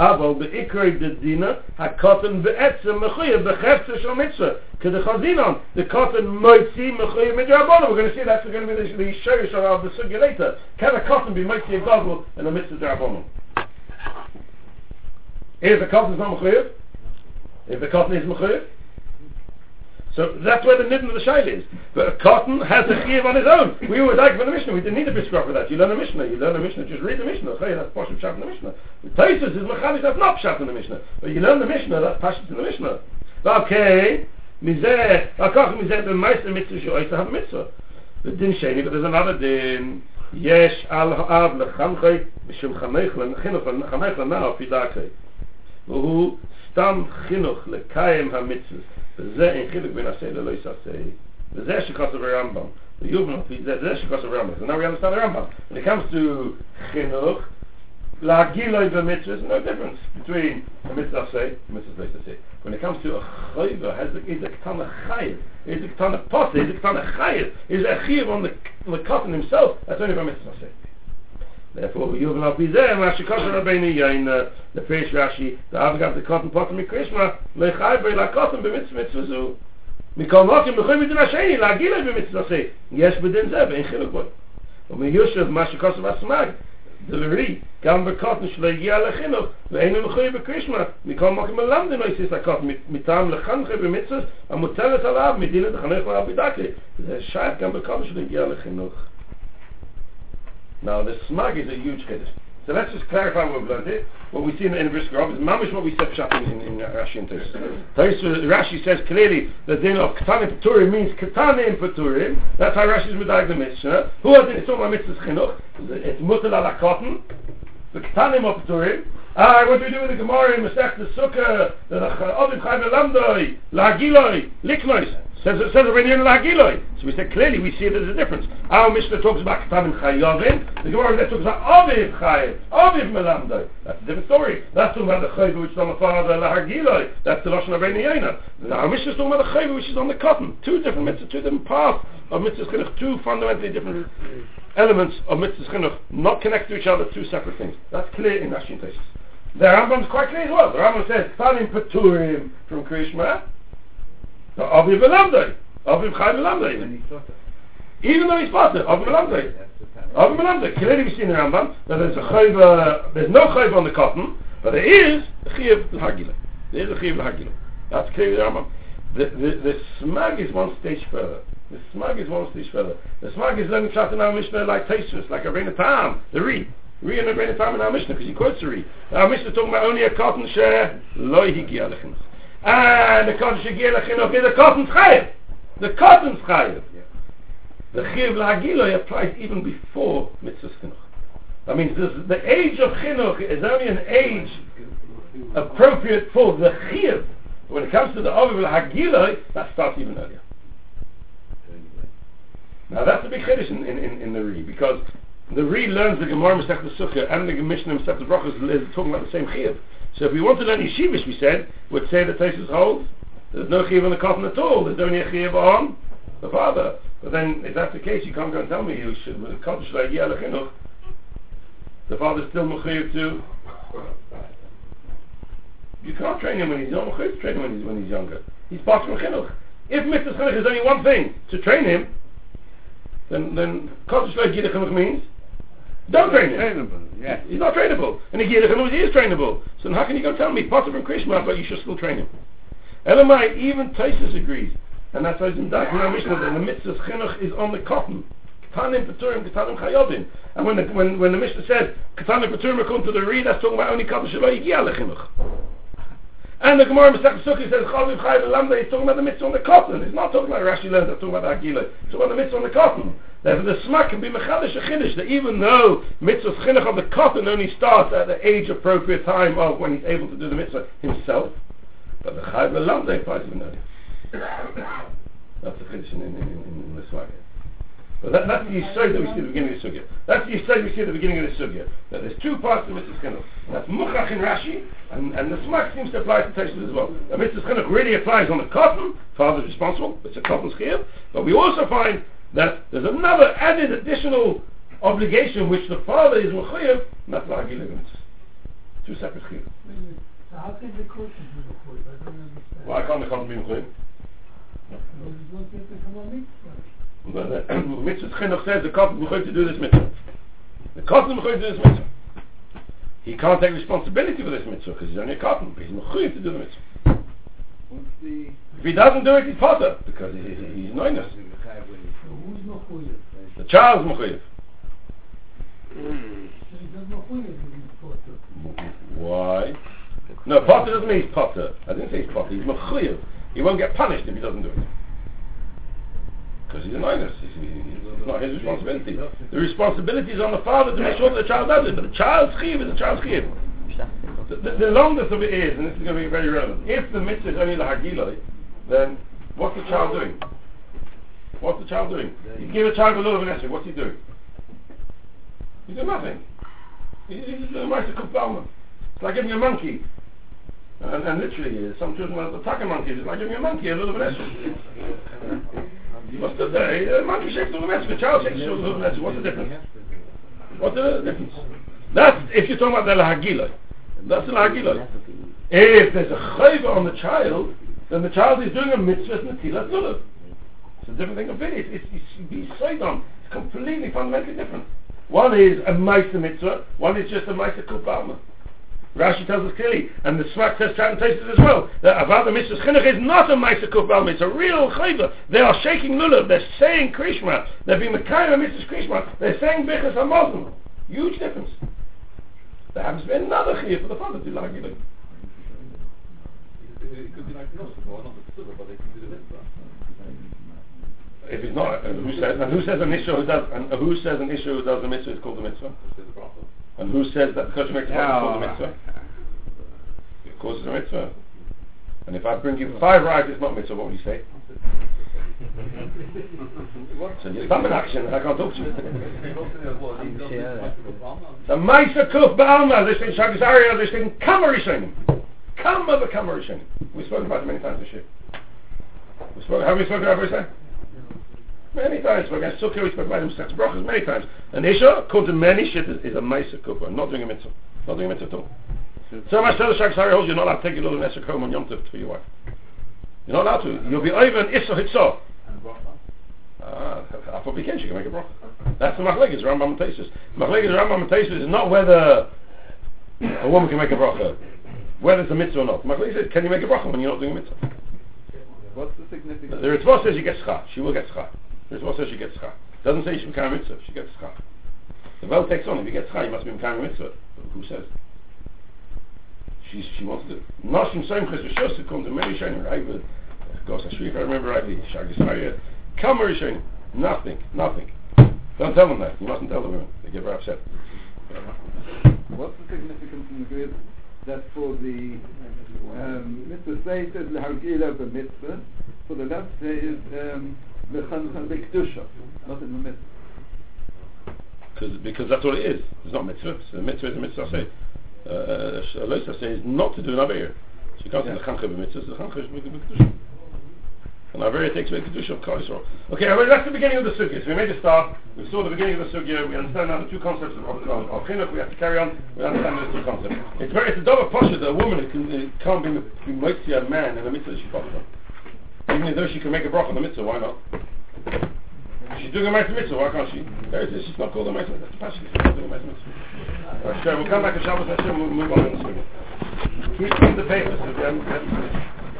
אבל בעיקר דדינה, הקוטן בעצם מחויב בחפצה של מצווה. כדחזינון, the cotton מוציא מחויב מדרבנו. We're going to see that's going to be the, the shirish of the later. Can a cotton be a goggle in the drabonu? If the cotton is not mechuyev, if the cotton is mechuyev, so that's where the nidden of the shail is. But a cotton has a chiyuv on his own. We were like for the Mishnah. We didn't need a biskrop for that. You learn a Mishnah. You learn a Mishnah. Just read the Mishnah. Okay, that's Pashat Pshat in the Mishnah. The Taisus is Mechalish. That's not Pshat in the Mishnah. But you learn the Mishnah. That's Pashat in the Mishnah. Okay. מזה, לקח מזה במייסטר מצווה שאוי צריך מיtzvah. The din sheni, but there's another din. Yesh al ha'av lechanchei mishum chanech lechinuch chanech lenao pidakei. והוא סתם חינוך לקיים המצווה וזה אין חילוק בין עשה ללא יסעשה וזה שכוסף הרמב"ם ויובן זה, זה שכוסף הרמב"ם so now we understand the Rambam when it comes to חינוך להגילוי במצווה there's no difference between a mitzvah say and a mitzvah say when it comes to a chayva has a, is a ketana chayiv is a ketana posse is a ketana chayiv is a chayiv on the, on the cotton himself that's only by mitzvah say Therefore, you will not be there. And Rashi Kosher Rabbeinu Yain, uh, the first Rashi, the Avgav, the cotton pot, and Krishma, lechai b'y la cotton b'mitzvah mitzvah zu. מכל מוקים בכל מדין השני, להגיע להם במצווה זה. יש בדין זה, ואין חילוק בו. ומיושב מה שכוסף הסמג, דברי, גם בקוטן שלא הגיע לחינוך, ואין הוא מחוי בקרישמה, מכל מוקים מלמדים לא יסיס הקוטן, מטעם לחנכי במצווה, המוטלת עליו, מדין את החנך לעב בדקי. זה שייך גם בקוטן שלא הגיע לחינוך. Now the smug is a huge chiddush. So let's just clarify what we've learned here. What we see in the Brisker is mamish what we said pshat in, in, in Rashi and Tosus. Rashi says clearly the din of Ketanim Peturim means Ketanim Peturim. That's how Rashi's medag the Mishnah. Who has it? It's all my mitzvahs chinuch. It's mutal ala. The Ketanim of Peturim. Ah, what do we do with the Gemara in Masech the Sukkah? The Ovid Chayv Elamdoi. Lagiloi. Liknois. Says it says already in Lagiloi. So we said clearly we see there's a difference. Our Mishnah talks about Ketanim Chayovin. The Gemara that talks about Aviv Chayev, Aviv Melamdoi. That's a different story. That's talking about the Chayev which is on the father Lahagiloi. That's the Lashon of Yena. Our Mishnah is talking about the Chayev which is on the cotton. Two different mitzvahs, two different paths of mitzvahs. Two fundamentally different elements of mitzvahs chinuch, not connected to each other. Two separate things. That's clear in Rashi and Tesis. The Rambam's quite clear as well. The Rambam says Ketanim Peturim from Krishma. So Aviv Melamdoi. Aviv Chayev Melamdoi. When he thought of Even though he's potter, that's the time. Aviv Melamdoi. Clearly we see in the Rambam that there's a chayv, there's no chayv on the cotton, but there is a chayv l'hagila. There is a chayv l'hagila. That's clear in the Rambam. The, the, the smag is one stage further. The smag is one stage further. The smag is learning pshat in our Mishnah like Taisus, like Rabbeinu Tam, the Re. Re and Rabbeinu Tam in our Mishnah, because quotes the Re. Our Mishnah is talking about only a cotton share, loy higia lechinus. And the cotton shigia lechinus is a cotton chayev. The cotton's chayev. The chiv lahagiloi applies even before mitzvah chinuch. That means this, the age of chinuch is only an age appropriate for the chiv. When it comes to the aviv lahagiloi, that starts even earlier. Now that's a big chiddush in, in, in, in the Re, because the Re learns the Gemara Masech the Sukkah and the Mishnah Masech the Brachas is talking about the same chiv. So if we want to learn Yeshivish, we said, would say that Tesis holds, there's no chiv on the cotton at all, there's only a chiv on the father. But then, if that's the case, you can't go and tell me you should, with cotton shlag yeh lechinuch, the father's still mechayiv too. you can't train him when he's young, mechayiv train him when he's, when he's younger. He's part of chinuch. If mitzvah chinuch is only one thing, to train him, then, then shlag yeh lechinuch means, don't train him. Trainable, yes. He's not trainable. And if he is trainable. So how can you go tell me, Potter from Krishma, but you should still train him? Elamai, even Taisus agrees. And that's why it's in Dak in our Mishnah that the mitzvah chinuch is on the cotton. Ketanim Peturim, Ketanim Chayovim. And when the, when, when the Mishnah says, Ketanim Peturim according to the read, that's talking about only cotton Shaloi Yigia Lechinuch. And the Gemara Masech Sukkah says, Chaviv Chayiv Lamda, he's talking about the mitzvah on the cotton. He's not talking about Rashi learns, that's talking about the Agila. He's talking about the mitzvah on the cotton. Therefore the smak can be mechadish a chiddush, that even though mitzvah chinuch of the cotton only starts at the age appropriate time of when he's able to do the mitzvah himself, but the Chayiv Lamda applies even earlier. That's the chiddush in, in, in, in the smak. But that, that's the yisod that we see at the beginning of the sugya. That's the yisod we see at the beginning of the sugya. That there's two parts to mitzvah chinuch. That's muchach in Rashi, and, and the smak seems to apply to Teshuvah as well. The mitzvah chinuch really applies on the cotton. Father's responsible. It's a cotton scheme. But we also find that there's another added additional obligation which the father is mechayev, not lagi limits. Two separate chiyuv. So how can the court be recorded? I don't understand. Why can't the cotton be mechayev? But the mitzvah chinuch says the is mechayev to do this mitzvah. The is mechayev to do this mitzvah. He can't take responsibility for this mitzvah because he's only a cotton, but he's mechayev to do the mitzvah. What's the... If he doesn't do it, he's potter because he, he, he's noinus. So? The child's mechayev. So he does Machuyev if he's potter. Why? No, potter doesn't mean he's potter. I didn't say he's potter. He's mechayev. He won't get punished if he doesn't do it. Because he's a minus. He's, he's, it's not his responsibility. The responsibility is on the father to make sure that the child does it. But the child's chiv is the child's chiv. The, the, longest of it is, and this is going to be very relevant, if the mitzvah is only the hagiloi, then what's the child doing? What's the child doing? You give a child a little of what's he doing? He's doing nothing. He's, he's doing a mice of It's like giving a monkey and, and literally, uh, some children are attacking monkeys. It's like giving a monkey a little bit extra. What's the day? A monkey shakes all the mess. A child shakes all the mess. What's the difference? What's the difference? That's if you're talking about the lahagila. That's an lahagila. If there's a chayva on the child, then the child is doing a mitzvah netilat lulav. It's a different thing completely. It's, it's, it's, it's. It's completely fundamentally different. One is a ma'isa mitzvah. One is just a ma'isa kupalma. Rashi tells us clearly, and the Smak says Chat and as well, that Avada Mitzvah Chinuch is not a Maisa Kuf it's a real Chayva. They are shaking Lulav, they're saying Krishma, they're being Mekayim Mitzvah Krishma, they're saying Bechas HaMoslim. Huge difference. There happens to be another Chayv for the father to like it. could be like If he's not, and who says, and who says an issue who does, and who says an issue who does the mitzvah is called the mitzvah? And who says that because you make the called the mitzvah? Course it's a mitzvah. And if I bring you five rights, it's not mitzvah, what would you say? So and I can't talk to you. So Maisa Kuf Ba'alma, this in Shaagas Aryeh, this in Kamarishanim. Kama the Kamarishanim. We've spoken about it many times this year. We spoke, have we spoken about it Many times. We against Sukkah, we spoke about him sex brachas many times. An Isha, according to many shit, is, a Maisa Kufa, not doing a mitzvah. Not doing a mitzvah at all. So much so the Shak Sari holds you're not allowed to take a little Nesser home on Yom Tov for your wife. You're not allowed to. You'll be over an Issa Hitzah. Uh, I thought we can, she can make a bracha. That's the Machlegis, Rambam Tesis. Machlegis, Rambam Tesis is not whether a woman can make a bracha, whether it's a mitzvah or not. Machlegis says, can you make a bracha when you're not doing a mitzvah? What's the significance? The Ritva says you get schar. She will get schar. The Ritva says she gets schar. Doesn't say she become mitzvah. She gets schar. The Vel takes on. If you get schar, you must be become mitzvah. Who says? She she wants to. Nashim Simchas Rishos comes to many shining right, goes Ashri if I remember rightly. Shaagas Aryeh. Kamer Rishonim. Nothing. Nothing. Don't tell them that. You mustn't tell the women. They get very upset. What's the significance in the grid that for the um, mitzvah say says lehagila the mitzvah, for the left say is um, lechanchen bekdusha, not in the mitzvah. Because because that's what it is. It's not mitzvah. So the mitzvah is a mitzvah. Say, uh, Eloisa says not to do an aver. So you can't say lechanchen b'mitzvah. The lechanchen is. And Averia takes away Kedusha of Kalisor. Okay, well, that's the beginning of the Sugya. So we made a start. We saw the beginning of the Sugya. We understand now the two concepts of, of, of Chinuch. We have to carry on. We understand those two concepts. It's very, it's a double posture that a woman can, it can't be, be mighty a man in the mitzvah she follows on. Even though she can make a bracha in the mitzvah, why not? She's doing a mitzvah mitzvah, why can't she? There it is, she's not called a mitzvah. That's the passion. She's not doing a mitzvah sure, we'll come back to Shabbos Hashem, we'll move on in the Sugya. Keep the papers if you haven't,